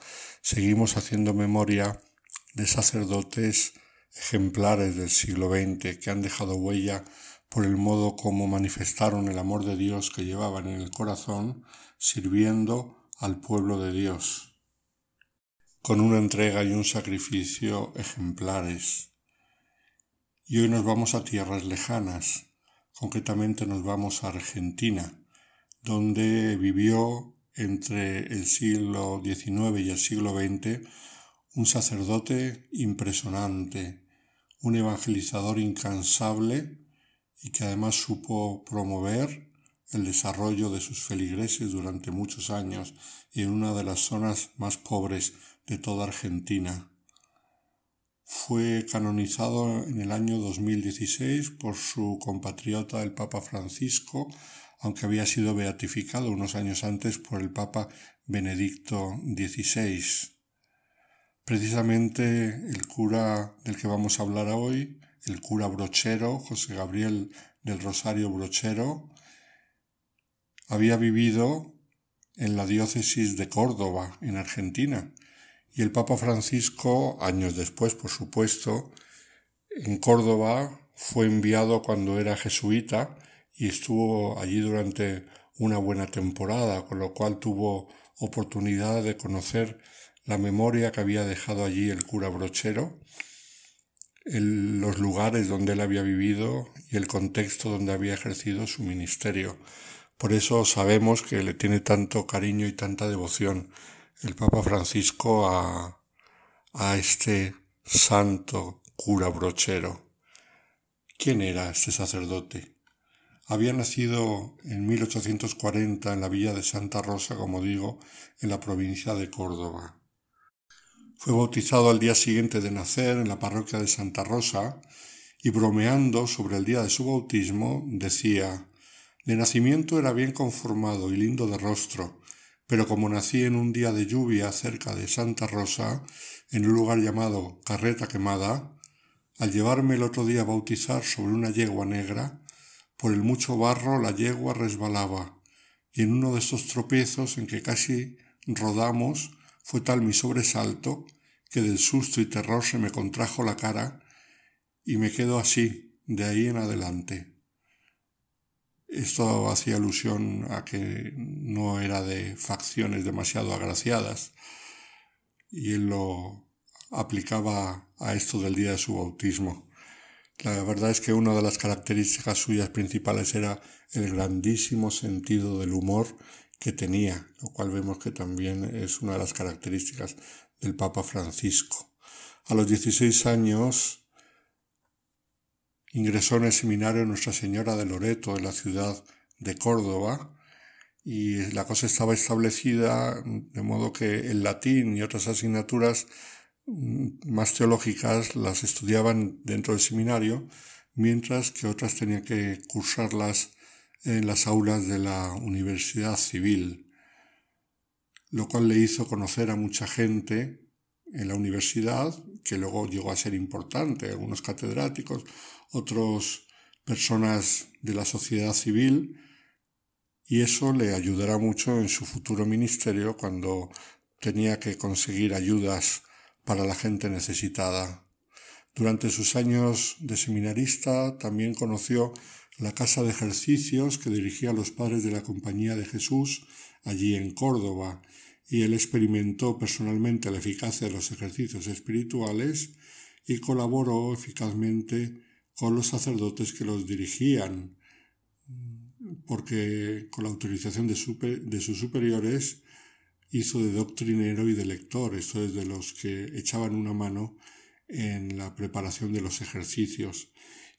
seguimos haciendo memoria de sacerdotes ejemplares del siglo XX que han dejado huella por el modo como manifestaron el amor de Dios que llevaban en el corazón sirviendo al pueblo de Dios, con una entrega y un sacrificio ejemplares. Y hoy nos vamos a tierras lejanas, concretamente nos vamos a Argentina, donde vivió entre el siglo XIX y el siglo XX un sacerdote impresionante, un evangelizador incansable y que además supo promover el desarrollo de sus feligreses durante muchos años en una de las zonas más pobres de toda Argentina. Fue canonizado en el año 2016 por su compatriota el Papa Francisco, aunque había sido beatificado unos años antes por el Papa Benedicto XVI. Precisamente el cura del que vamos a hablar hoy, el cura brochero, José Gabriel del Rosario Brochero, había vivido en la diócesis de Córdoba, en Argentina, y el Papa Francisco, años después, por supuesto, en Córdoba fue enviado cuando era jesuita y estuvo allí durante una buena temporada, con lo cual tuvo oportunidad de conocer la memoria que había dejado allí el cura brochero, los lugares donde él había vivido y el contexto donde había ejercido su ministerio. Por eso sabemos que le tiene tanto cariño y tanta devoción el Papa Francisco a, a este santo cura brochero. ¿Quién era este sacerdote? Había nacido en 1840 en la villa de Santa Rosa, como digo, en la provincia de Córdoba. Fue bautizado al día siguiente de nacer en la parroquia de Santa Rosa y bromeando sobre el día de su bautismo decía De nacimiento era bien conformado y lindo de rostro, pero como nací en un día de lluvia cerca de Santa Rosa, en un lugar llamado Carreta Quemada, al llevarme el otro día a bautizar sobre una yegua negra, por el mucho barro la yegua resbalaba, y en uno de estos tropiezos en que casi rodamos fue tal mi sobresalto que del susto y terror se me contrajo la cara y me quedo así de ahí en adelante. Esto hacía alusión a que no era de facciones demasiado agraciadas y él lo aplicaba a esto del día de su bautismo. La verdad es que una de las características suyas principales era el grandísimo sentido del humor que tenía, lo cual vemos que también es una de las características del Papa Francisco. A los 16 años Ingresó en el seminario Nuestra Señora de Loreto de la ciudad de Córdoba y la cosa estaba establecida de modo que el latín y otras asignaturas mm, más teológicas las estudiaban dentro del seminario, mientras que otras tenían que cursarlas en las aulas de la Universidad Civil, lo cual le hizo conocer a mucha gente en la universidad, que luego llegó a ser importante, algunos catedráticos, otras personas de la sociedad civil y eso le ayudará mucho en su futuro ministerio cuando tenía que conseguir ayudas para la gente necesitada. Durante sus años de seminarista también conoció la casa de ejercicios que dirigía los padres de la Compañía de Jesús allí en Córdoba y él experimentó personalmente la eficacia de los ejercicios espirituales y colaboró eficazmente con los sacerdotes que los dirigían, porque con la autorización de, sus superiores hizo de doctrinero y de lector, esto es, de los que echaban una mano en la preparación de los ejercicios.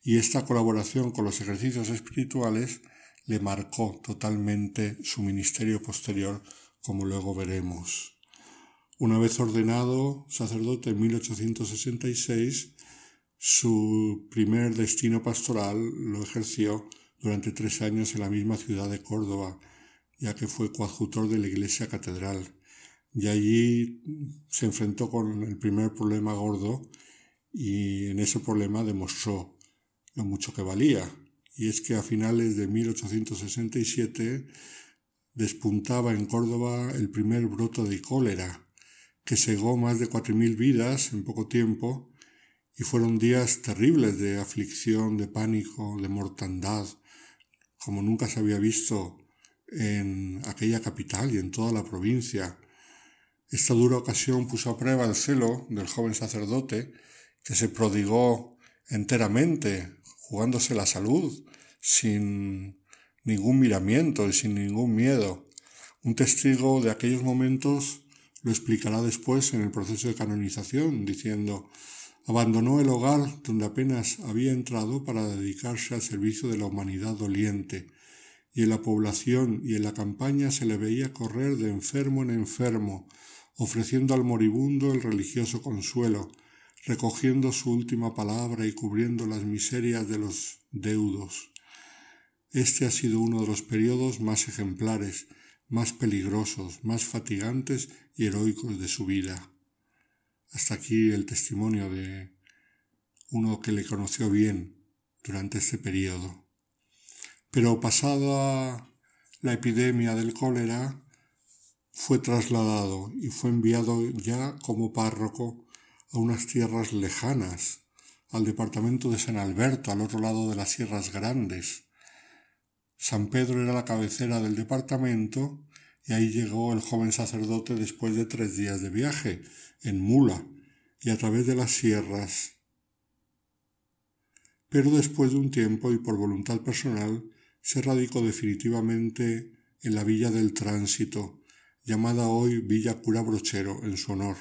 Y esta colaboración con los ejercicios espirituales le marcó totalmente su ministerio posterior, como luego veremos. Una vez ordenado sacerdote en 1866, su primer destino pastoral lo ejerció durante tres años en la misma ciudad de Córdoba, ya que fue coadjutor de la iglesia catedral. Y allí se enfrentó con el primer problema gordo y en ese problema demostró lo mucho que valía y es que a finales de 1867 despuntaba en Córdoba el primer broto de cólera, que cegó más de 4.000 vidas en poco tiempo, y fueron días terribles de aflicción, de pánico, de mortandad, como nunca se había visto en aquella capital y en toda la provincia. Esta dura ocasión puso a prueba el celo del joven sacerdote, que se prodigó enteramente, jugándose la salud, sin ningún miramiento y sin ningún miedo. Un testigo de aquellos momentos lo explicará después en el proceso de canonización, diciendo abandonó el hogar donde apenas había entrado para dedicarse al servicio de la humanidad doliente, y en la población y en la campaña se le veía correr de enfermo en enfermo, ofreciendo al moribundo el religioso consuelo, recogiendo su última palabra y cubriendo las miserias de los deudos. Este ha sido uno de los periodos más ejemplares, más peligrosos, más fatigantes y heroicos de su vida. Hasta aquí el testimonio de uno que le conoció bien durante este periodo. Pero pasada la epidemia del cólera, fue trasladado y fue enviado ya como párroco a unas tierras lejanas, al departamento de San Alberto, al otro lado de las Sierras Grandes. San Pedro era la cabecera del departamento y ahí llegó el joven sacerdote después de tres días de viaje, en mula, y a través de las sierras. Pero después de un tiempo y por voluntad personal, se radicó definitivamente en la villa del tránsito, llamada hoy Villa Cura Brochero en su honor.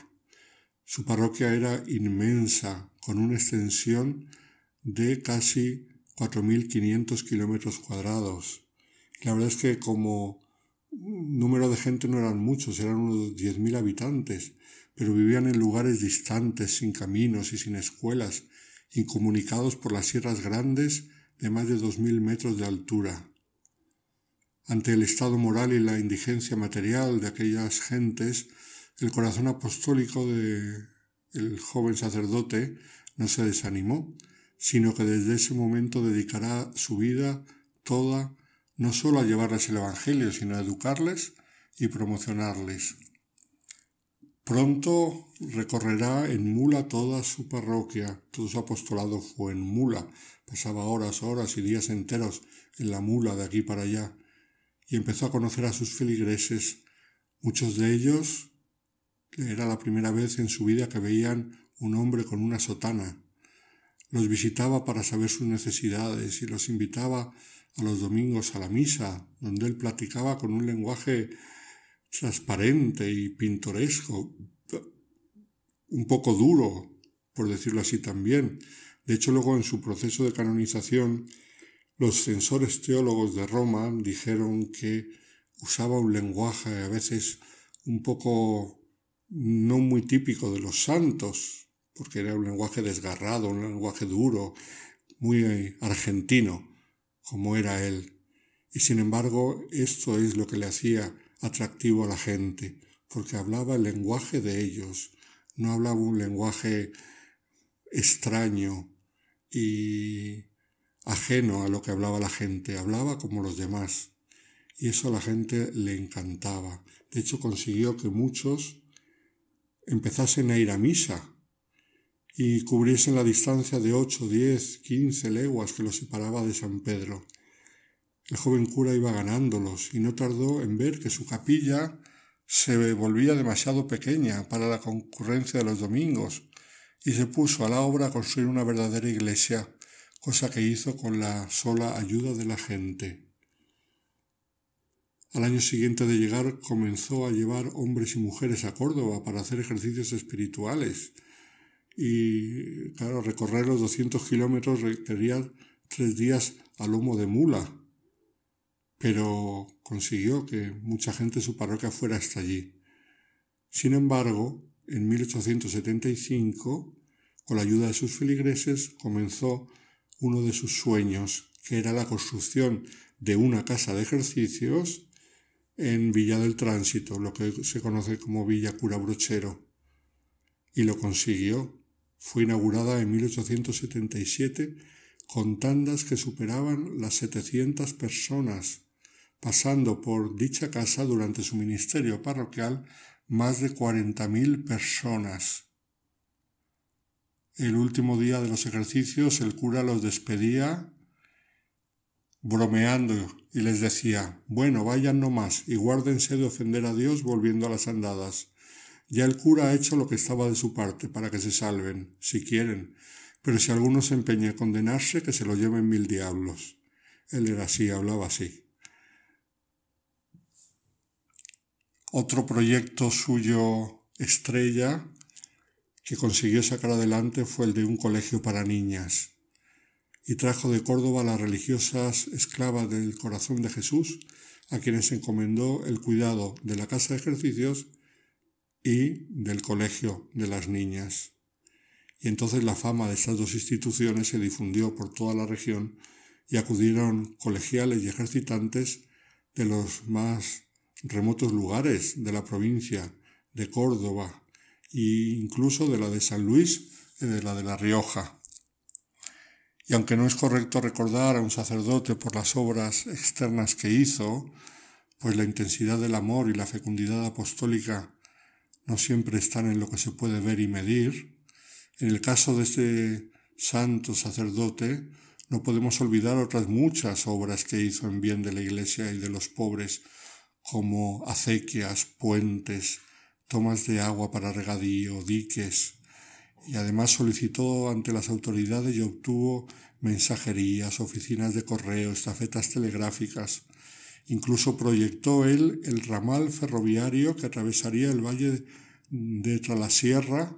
Su parroquia era inmensa, con una extensión de casi 4.500 kilómetros cuadrados. La verdad es que como número de gente no eran muchos, eran unos 10.000 habitantes, pero vivían en lugares distantes, sin caminos y sin escuelas, incomunicados por las sierras grandes de más de 2.000 metros de altura. Ante el estado moral y la indigencia material de aquellas gentes, el corazón apostólico de el joven sacerdote no se desanimó, sino que desde ese momento dedicará su vida toda no solo a llevarles el Evangelio, sino a educarles y promocionarles. Pronto recorrerá en mula toda su parroquia, todo su apostolado fue en mula, pasaba horas, horas y días enteros en la mula de aquí para allá, y empezó a conocer a sus feligreses, muchos de ellos era la primera vez en su vida que veían un hombre con una sotana. Los visitaba para saber sus necesidades y los invitaba a los domingos a la misa, donde él platicaba con un lenguaje transparente y pintoresco, un poco duro, por decirlo así también. De hecho, luego en su proceso de canonización, los censores teólogos de Roma dijeron que usaba un lenguaje a veces un poco no muy típico de los santos, porque era un lenguaje desgarrado, un lenguaje duro, muy argentino, como era él. Y sin embargo, esto es lo que le hacía atractivo a la gente, porque hablaba el lenguaje de ellos, no hablaba un lenguaje extraño y ajeno a lo que hablaba la gente, hablaba como los demás. Y eso a la gente le encantaba. De hecho, consiguió que muchos empezasen a ir a misa y cubriesen la distancia de ocho, diez, quince leguas que los separaba de San Pedro. El joven cura iba ganándolos y no tardó en ver que su capilla se volvía demasiado pequeña para la concurrencia de los domingos y se puso a la obra a construir una verdadera iglesia, cosa que hizo con la sola ayuda de la gente. Al año siguiente de llegar comenzó a llevar hombres y mujeres a Córdoba para hacer ejercicios espirituales. Y claro, recorrer los 200 kilómetros requería tres días a lomo de mula. Pero consiguió que mucha gente de su parroquia fuera hasta allí. Sin embargo, en 1875, con la ayuda de sus feligreses, comenzó uno de sus sueños, que era la construcción de una casa de ejercicios en Villa del Tránsito, lo que se conoce como Villa Cura Brochero, y lo consiguió. Fue inaugurada en 1877 con tandas que superaban las setecientas personas, pasando por dicha casa durante su ministerio parroquial más de cuarenta mil personas. El último día de los ejercicios el cura los despedía bromeando y les decía, bueno, vayan no más y guárdense de ofender a Dios volviendo a las andadas. Ya el cura ha hecho lo que estaba de su parte para que se salven, si quieren, pero si alguno se empeña en condenarse, que se lo lleven mil diablos. Él era así, hablaba así. Otro proyecto suyo estrella que consiguió sacar adelante fue el de un colegio para niñas y trajo de Córdoba las religiosas esclavas del corazón de Jesús, a quienes encomendó el cuidado de la casa de ejercicios y del colegio de las niñas. Y entonces la fama de estas dos instituciones se difundió por toda la región y acudieron colegiales y ejercitantes de los más remotos lugares de la provincia, de Córdoba e incluso de la de San Luis y de la de La Rioja. Y aunque no es correcto recordar a un sacerdote por las obras externas que hizo, pues la intensidad del amor y la fecundidad apostólica no siempre están en lo que se puede ver y medir, en el caso de este santo sacerdote no podemos olvidar otras muchas obras que hizo en bien de la Iglesia y de los pobres, como acequias, puentes, tomas de agua para regadío, diques, y además solicitó ante las autoridades y obtuvo mensajerías, oficinas de correo, estafetas telegráficas. Incluso proyectó él el ramal ferroviario que atravesaría el valle de Tralasierra,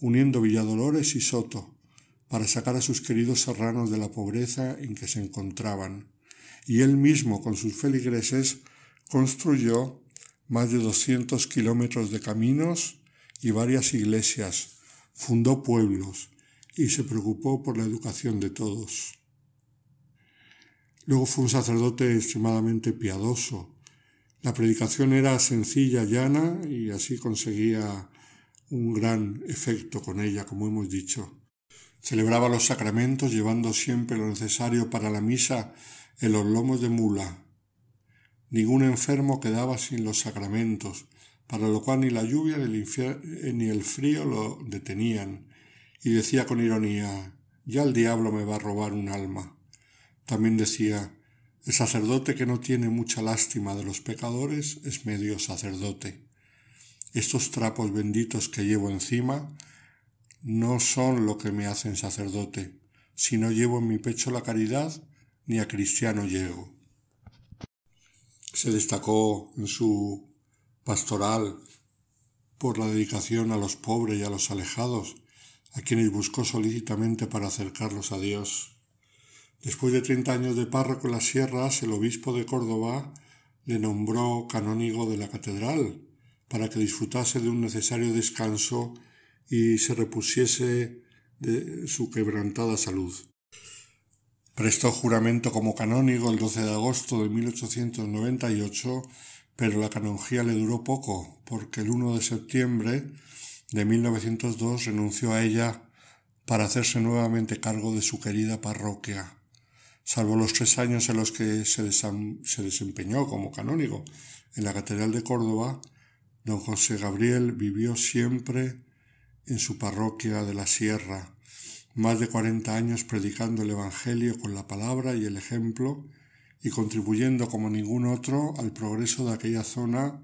uniendo Villadolores y Soto, para sacar a sus queridos serranos de la pobreza en que se encontraban. Y él mismo, con sus feligreses, construyó más de 200 kilómetros de caminos y varias iglesias, fundó pueblos y se preocupó por la educación de todos. Luego fue un sacerdote extremadamente piadoso. La predicación era sencilla, llana y así conseguía un gran efecto con ella, como hemos dicho. Celebraba los sacramentos llevando siempre lo necesario para la misa en los lomos de mula. Ningún enfermo quedaba sin los sacramentos, para lo cual ni la lluvia ni el frío lo detenían, y decía con ironía ya el diablo me va a robar un alma. También decía el sacerdote que no tiene mucha lástima de los pecadores es medio sacerdote. Estos trapos benditos que llevo encima no son lo que me hacen sacerdote. Si no llevo en mi pecho la caridad, ni a cristiano llego. Se destacó en su pastoral por la dedicación a los pobres y a los alejados, a quienes buscó solícitamente para acercarlos a Dios. Después de treinta años de párroco en las sierras, el obispo de Córdoba le nombró canónigo de la catedral, para que disfrutase de un necesario descanso y se repusiese de su quebrantada salud. Prestó juramento como canónigo el 12 de agosto de 1898 pero la canonjía le duró poco, porque el 1 de septiembre de 1902 renunció a ella para hacerse nuevamente cargo de su querida parroquia. Salvo los tres años en los que se, se desempeñó como canónigo en la Catedral de Córdoba, don José Gabriel vivió siempre en su parroquia de la Sierra, más de cuarenta años predicando el Evangelio con la palabra y el ejemplo, y contribuyendo como ningún otro al progreso de aquella zona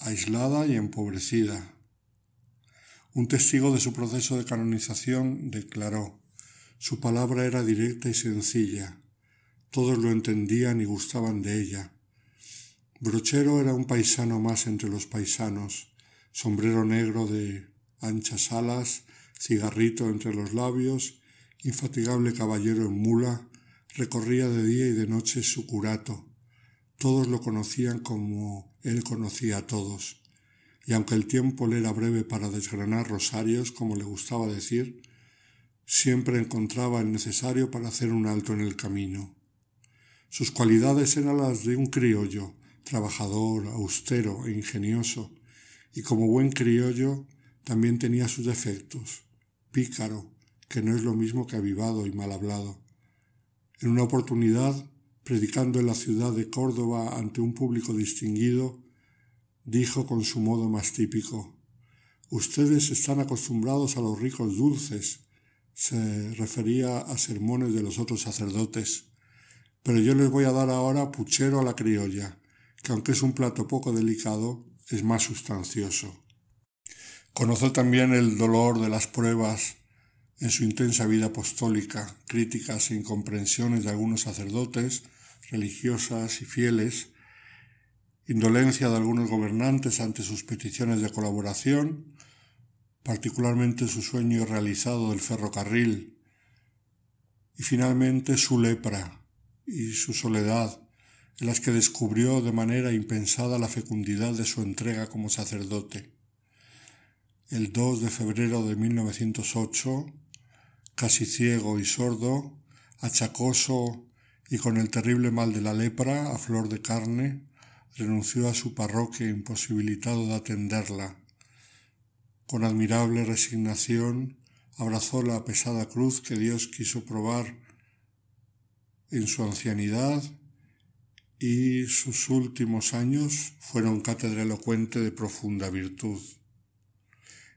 aislada y empobrecida. Un testigo de su proceso de canonización declaró, su palabra era directa y sencilla, todos lo entendían y gustaban de ella. Brochero era un paisano más entre los paisanos, sombrero negro de anchas alas, cigarrito entre los labios, infatigable caballero en mula, recorría de día y de noche su curato. Todos lo conocían como él conocía a todos. Y aunque el tiempo le era breve para desgranar rosarios, como le gustaba decir, siempre encontraba el necesario para hacer un alto en el camino. Sus cualidades eran las de un criollo, trabajador, austero e ingenioso, y como buen criollo también tenía sus defectos, pícaro, que no es lo mismo que avivado y mal hablado En una oportunidad, predicando en la ciudad de Córdoba ante un público distinguido, dijo con su modo más típico, Ustedes están acostumbrados a los ricos dulces, se refería a sermones de los otros sacerdotes, pero yo les voy a dar ahora puchero a la criolla, que aunque es un plato poco delicado, es más sustancioso. Conoció también el dolor de las pruebas en su intensa vida apostólica, críticas e incomprensiones de algunos sacerdotes, religiosas y fieles, indolencia de algunos gobernantes ante sus peticiones de colaboración, particularmente su sueño realizado del ferrocarril, y finalmente su lepra y su soledad, en las que descubrió de manera impensada la fecundidad de su entrega como sacerdote. El 2 de febrero de 1908, casi ciego y sordo, achacoso y con el terrible mal de la lepra a flor de carne, renunció a su parroquia imposibilitado de atenderla. Con admirable resignación abrazó la pesada cruz que Dios quiso probar en su ancianidad y sus últimos años fueron cátedra elocuente de profunda virtud.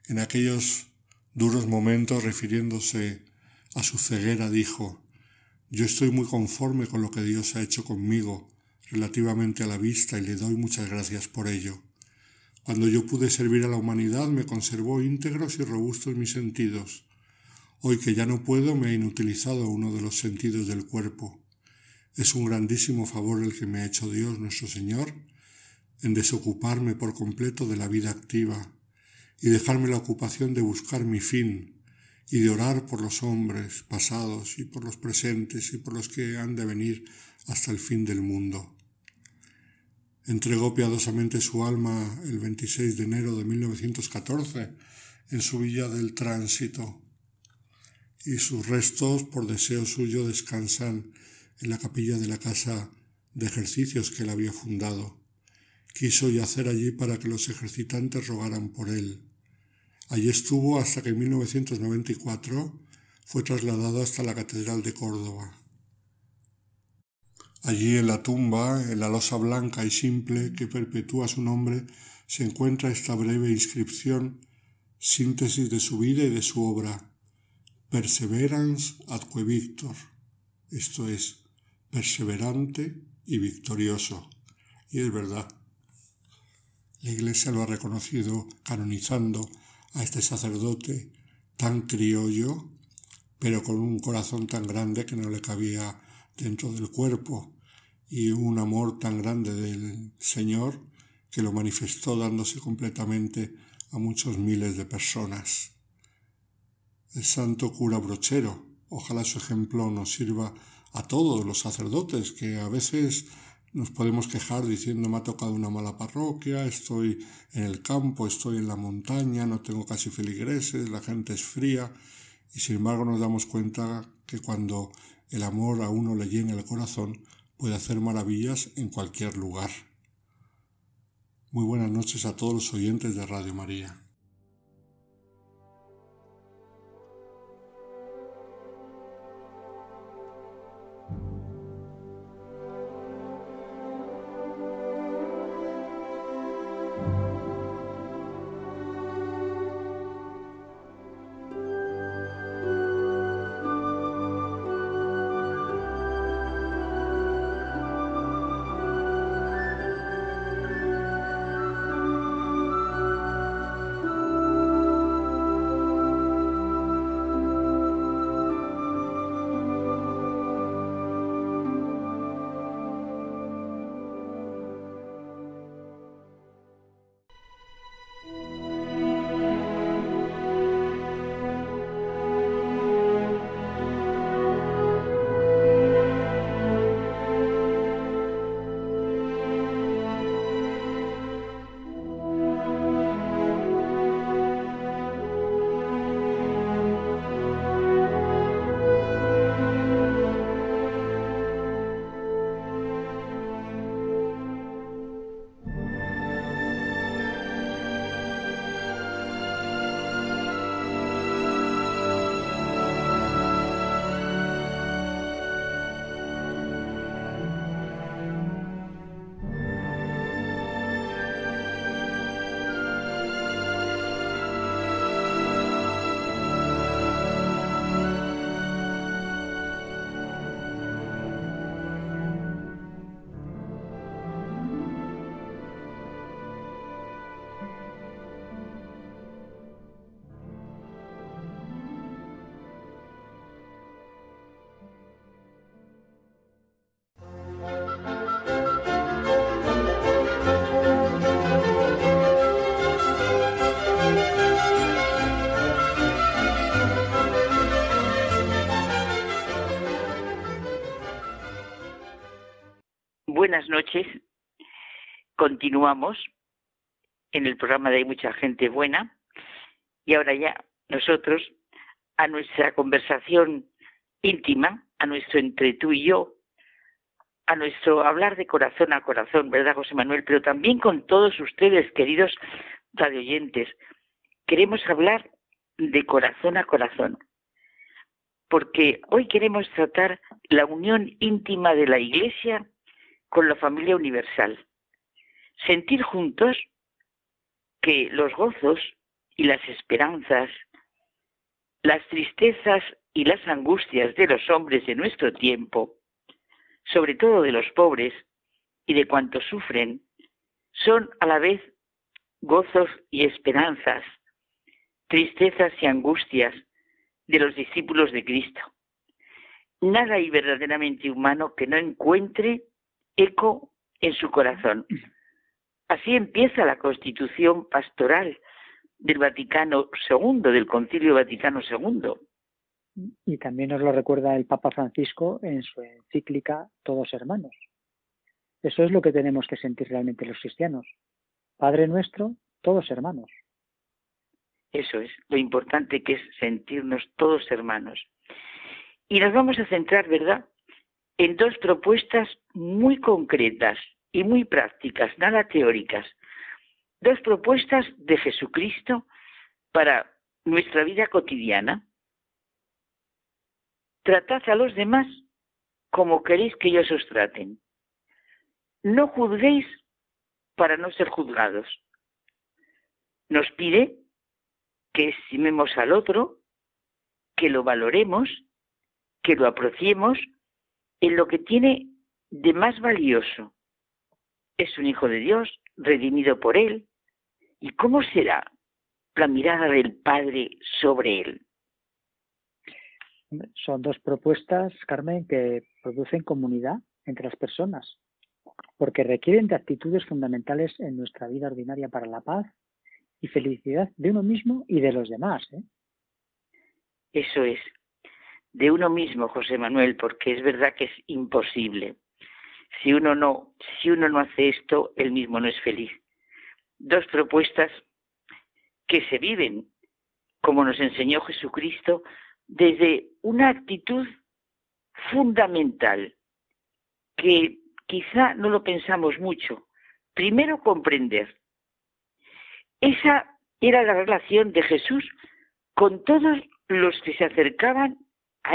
En aquellos duros momentos, refiriéndose a su ceguera, dijo, Yo estoy muy conforme con lo que Dios ha hecho conmigo relativamente a la vista y le doy muchas gracias por ello. Cuando yo pude servir a la humanidad me conservó íntegros y robustos mis sentidos. Hoy que ya no puedo me ha inutilizado uno de los sentidos del cuerpo. Es un grandísimo favor el que me ha hecho Dios nuestro Señor en desocuparme por completo de la vida activa y dejarme la ocupación de buscar mi fin y de orar por los hombres pasados y por los presentes y por los que han de venir hasta el fin del mundo. Entregó piadosamente su alma el 26 de enero de 1914 en su villa del Tránsito y sus restos, por deseo suyo, descansan en la capilla de la casa de ejercicios que él había fundado. Quiso yacer allí para que los ejercitantes rogaran por él. Allí estuvo hasta que en 1994 fue trasladado hasta la Catedral de Córdoba. Allí en la tumba, en la losa blanca y simple que perpetúa su nombre, se encuentra esta breve inscripción, síntesis de su vida y de su obra, Perseverance adque victor, esto es, perseverante y victorioso. Y es verdad. La Iglesia lo ha reconocido canonizando a este sacerdote tan criollo, pero con un corazón tan grande que no le cabía dentro del cuerpo y un amor tan grande del Señor que lo manifestó dándose completamente a muchos miles de personas. El santo cura brochero, ojalá su ejemplo nos sirva a todos los sacerdotes que a veces nos podemos quejar diciendo me ha tocado una mala parroquia, estoy en el campo, estoy en la montaña, no tengo casi feligreses, la gente es fría y sin embargo nos damos cuenta que cuando el amor a uno le llena el corazón puede hacer maravillas en cualquier lugar. Muy buenas noches a todos los oyentes de Radio María. Buenas noches. Continuamos en el programa de Hay mucha gente buena y ahora ya nosotros a nuestra conversación íntima, a nuestro entre tú y yo, a nuestro hablar de corazón a corazón, ¿verdad, José Manuel? Pero también con todos ustedes, queridos radioyentes. Queremos hablar de corazón a corazón, porque hoy queremos tratar la unión íntima de la Iglesia con la familia universal. Sentir juntos que los gozos y las esperanzas, las tristezas y las angustias de los hombres de nuestro tiempo, sobre todo de los pobres y de cuantos sufren, son a la vez gozos y esperanzas, tristezas y angustias de los discípulos de Cristo. Nada hay verdaderamente humano que no encuentre eco en su corazón. Así empieza la constitución pastoral del Vaticano II, del Concilio Vaticano II. Y también nos lo recuerda el Papa Francisco en su encíclica Todos Hermanos. Eso es lo que tenemos que sentir realmente los cristianos. Padre nuestro, todos hermanos. Eso es, lo importante que es sentirnos todos hermanos. Y nos vamos a centrar, ¿verdad?, en dos propuestas muy concretas y muy prácticas, nada teóricas. Dos propuestas de Jesucristo para nuestra vida cotidiana. Tratad a los demás como queréis que ellos os traten. No juzguéis para no ser juzgados. Nos pide que estimemos al otro, que lo valoremos, que lo apreciemos en lo que tiene de más valioso. Es un hijo de Dios, redimido por él. ¿Y cómo será la mirada del Padre sobre él? Son dos propuestas, Carmen, que producen comunidad entre las personas, porque requieren de actitudes fundamentales en nuestra vida ordinaria para la paz y felicidad de uno mismo y de los demás. ¿eh? Eso es, de uno mismo, José Manuel, porque es verdad que es imposible. Si uno no, si uno no hace esto, él mismo no es feliz. Dos propuestas que se viven, como nos enseñó Jesucristo, desde una actitud fundamental, que quizá no lo pensamos mucho. Primero, comprender. Esa era la relación de Jesús con todos los que se acercaban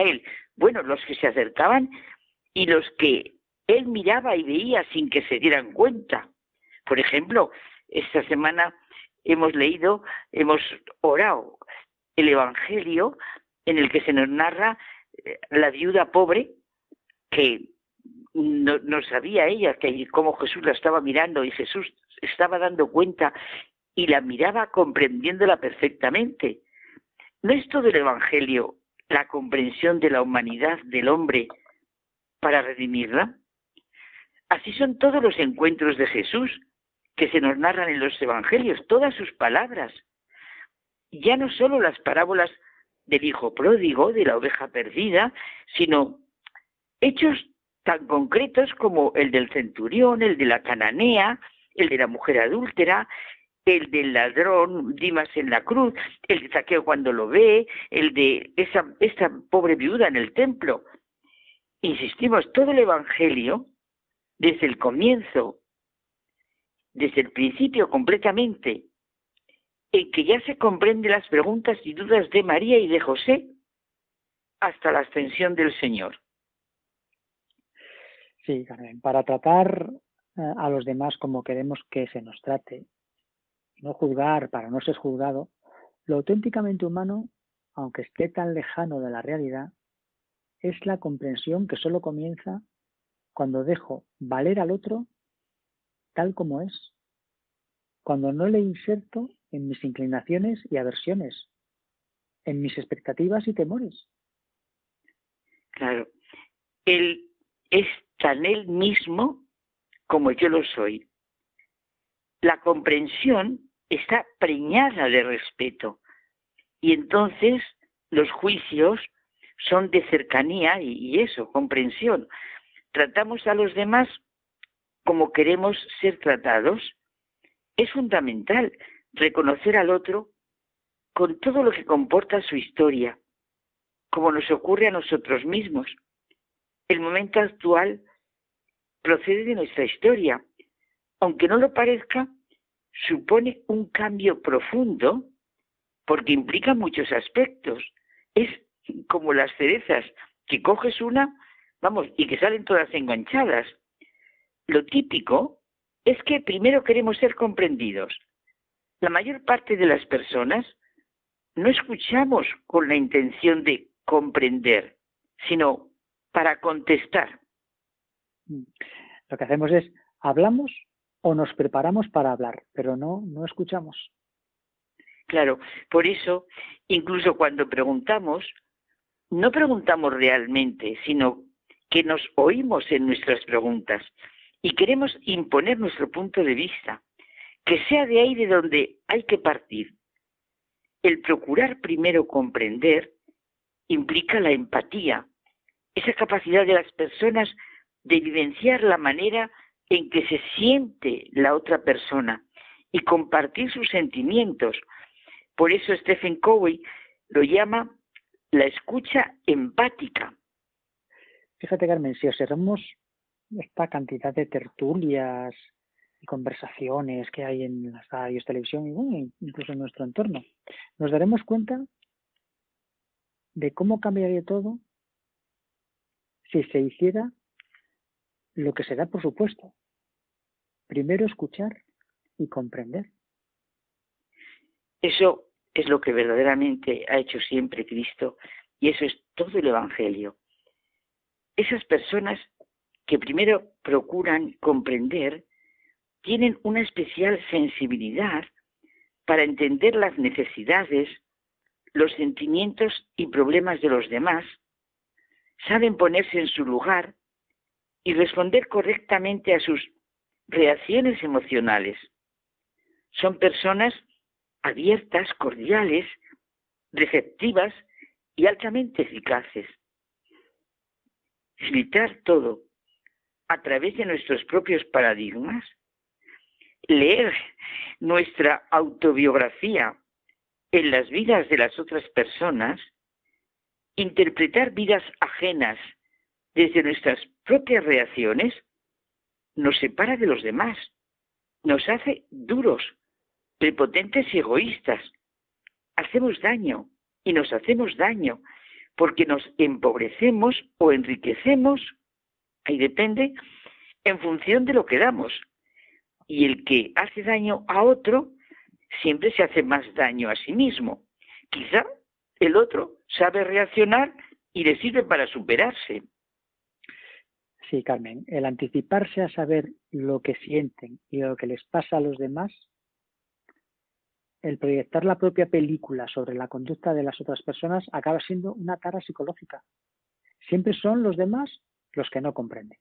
él. Bueno, los que se acercaban y los que él miraba y veía sin que se dieran cuenta. Por ejemplo, esta semana hemos leído, hemos orado el Evangelio en el que se nos narra eh, la viuda pobre que no, sabía ella que cómo Jesús la estaba mirando y Jesús estaba dando cuenta y la miraba comprendiéndola perfectamente. ¿No es todo el Evangelio la comprensión de la humanidad del hombre para redimirla? Así son todos los encuentros de Jesús que se nos narran en los Evangelios, todas sus palabras. Ya no solo las parábolas del hijo pródigo, de la oveja perdida, sino hechos tan concretos como el del centurión, el de la cananea, el de la mujer adúltera, el del ladrón Dimas en la cruz, el de Saqueo cuando lo ve, el de esa, esta pobre viuda en el templo. Insistimos, todo el Evangelio, desde el comienzo, desde el principio completamente, en que ya se comprende las preguntas y dudas de María y de José, hasta la ascensión del Señor. Sí, Carmen, para tratar eh, a los demás como queremos que se nos trate, no juzgar para no ser juzgado, lo auténticamente humano, aunque esté tan lejano de la realidad, es la comprensión que solo comienza cuando dejo valer al otro tal como es, cuando no le inserto en mis inclinaciones y aversiones, en mis expectativas y temores. Claro, él es tan él mismo como yo lo soy. La comprensión está preñada de respeto. Y entonces los juicios son de cercanía y, eso, comprensión. Tratamos a los demás como queremos ser tratados, es fundamental reconocer al otro con todo lo que comporta su historia, como nos ocurre a nosotros mismos. El momento actual procede de nuestra historia. Aunque no lo parezca, supone un cambio profundo porque implica muchos aspectos. Es como las cerezas, que coges una, vamos, y que salen todas enganchadas. Lo típico es que primero queremos ser comprendidos. La mayor parte de las personas no escuchamos con la intención de comprender, sino para contestar. Lo que hacemos es hablamos o nos preparamos para hablar, pero no no escuchamos. Claro, por eso, incluso cuando preguntamos, no preguntamos realmente, sino que nos oímos en nuestras preguntas y queremos imponer nuestro punto de vista, que sea de ahí de donde hay que partir. El procurar primero comprender implica la empatía, esa capacidad de las personas de vivenciar la manera en que se siente la otra persona y compartir sus sentimientos. Por eso Stephen Covey lo llama la escucha empática. Fíjate, Carmen, si observamos esta cantidad de tertulias y conversaciones que hay en las radios, televisión y bueno, incluso en nuestro entorno, nos daremos cuenta de cómo cambiaría todo si se hiciera lo que se da por supuesto. Primero escuchar y comprender. Eso es lo que verdaderamente ha hecho siempre Cristo y eso es todo el Evangelio. Esas personas que primero procuran comprender tienen una especial sensibilidad para entender las necesidades, los sentimientos y problemas de los demás, saben ponerse en su lugar y responder correctamente a sus reacciones emocionales. Son personas abiertas, cordiales, receptivas y altamente eficaces. Filtrar todo a través de nuestros propios paradigmas, leer nuestra autobiografía en las vidas de las otras personas, interpretar vidas ajenas desde nuestras propias reacciones, nos separa de los demás, nos hace duros, prepotentes y egoístas. Hacemos daño y nos hacemos daño porque nos empobrecemos o enriquecemos, ahí depende, en función de lo que damos. Y el que hace daño a otro siempre se hace más daño a sí mismo. Quizá el otro sabe reaccionar y le sirve para superarse. Sí, Carmen, el anticiparse a saber lo que sienten y lo que les pasa a los demás el proyectar la propia película sobre la conducta de las otras personas acaba siendo una tara psicológica. Siempre son los demás los que no comprenden.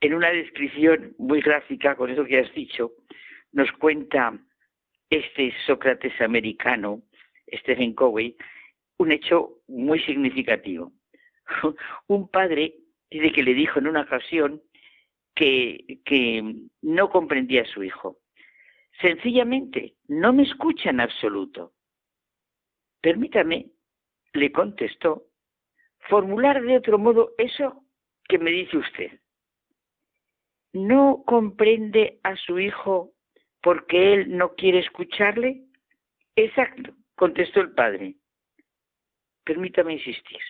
En una descripción muy gráfica con eso que has dicho, nos cuenta este Sócrates americano, Stephen Covey, un hecho muy significativo. un padre dice que le dijo en una ocasión que, que no comprendía a su hijo Sencillamente, no me escucha en absoluto. Permítame, le contestó, formular de otro modo eso que me dice usted. ¿No comprende a su hijo porque él no quiere escucharle? Exacto, contestó el padre. Permítame insistir.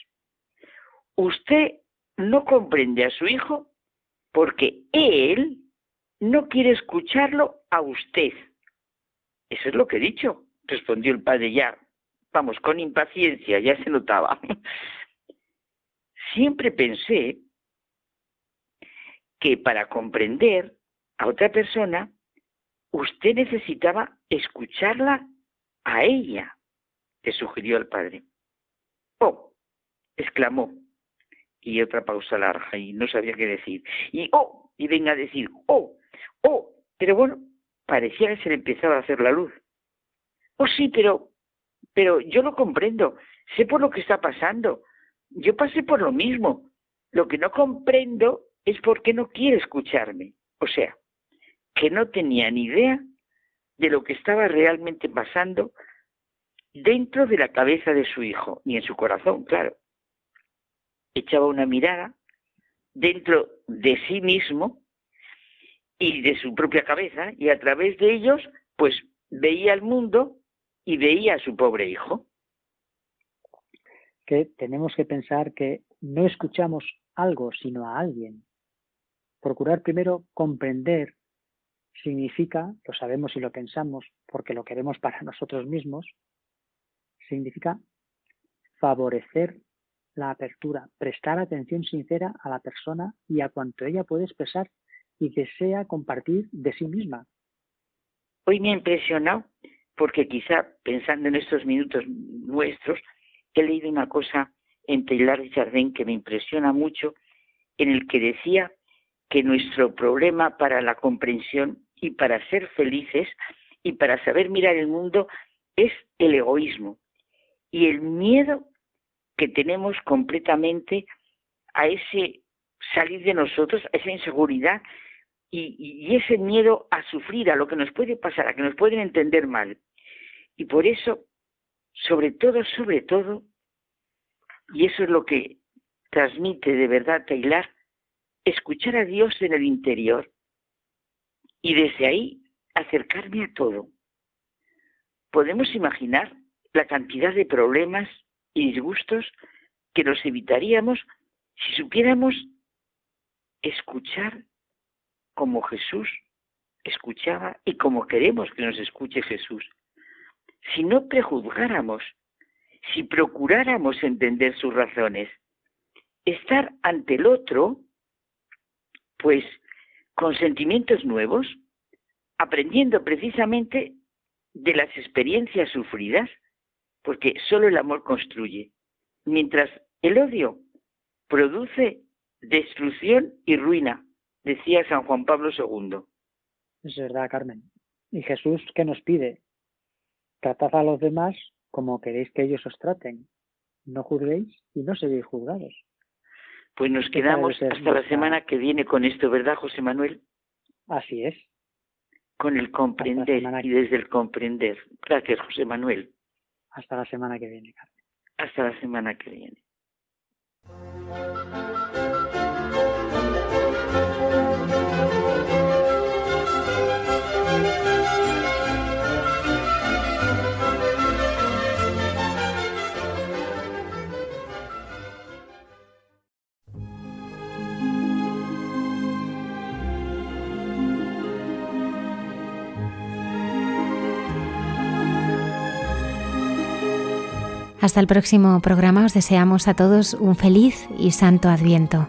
Usted no comprende a su hijo porque él no quiere escucharlo a usted. Eso es lo que he dicho, respondió el padre ya, vamos, con impaciencia, ya se notaba. Siempre pensé que para comprender a otra persona, usted necesitaba escucharla a ella, le sugirió el padre. Oh, exclamó, y otra pausa larga, y no sabía qué decir. Y oh, y venga a decir, oh, Oh, pero bueno, parecía que se le empezaba a hacer la luz. Oh, sí, pero, pero yo lo comprendo, sé por lo que está pasando. Yo pasé por lo mismo. Lo que no comprendo es porque no quiere escucharme. O sea, que no tenía ni idea de lo que estaba realmente pasando dentro de la cabeza de su hijo, ni en su corazón, claro. Echaba una mirada dentro de sí mismo y de su propia cabeza y a través de ellos pues veía el mundo y veía a su pobre hijo. Que tenemos que pensar que no escuchamos algo, sino a alguien. Procurar primero comprender significa, lo sabemos y lo pensamos porque lo queremos para nosotros mismos, significa favorecer la apertura, prestar atención sincera a la persona y a cuanto ella puede expresar y desea compartir de sí misma. Hoy me ha impresionado porque quizá pensando en estos minutos nuestros, he leído una cosa en Taylor de Chardin que me impresiona mucho, en el que decía que nuestro problema para la comprensión y para ser felices y para saber mirar el mundo es el egoísmo y el miedo que tenemos completamente a ese salir de nosotros, a esa inseguridad y, y, ese miedo a sufrir, a lo que nos puede pasar, a que nos pueden entender mal. Y por eso, sobre todo, sobre todo, y eso es lo que transmite de verdad Taylor, escuchar a Dios en el interior y desde ahí acercarme a todo. Podemos imaginar la cantidad de problemas y disgustos que nos evitaríamos si supiéramos escuchar como Jesús escuchaba y como queremos que nos escuche Jesús. Si no prejuzgáramos, si procuráramos entender sus razones, estar ante el otro, pues con sentimientos nuevos, aprendiendo precisamente de las experiencias sufridas, porque solo el amor construye, mientras el odio produce destrucción y ruina, decía San Juan Pablo II. Es verdad, Carmen. Y Jesús, ¿qué nos pide? Tratad a los demás como queréis que ellos os traten. No juzguéis y no seréis juzgados. Pues nos quedamos hasta la semana que viene con esto, ¿verdad, José Manuel? Así es. Con el comprender y desde el comprender. Gracias, José Manuel. Hasta la semana que viene, Carmen. Hasta la semana que viene. Hasta el próximo programa os deseamos a todos un feliz y santo adviento.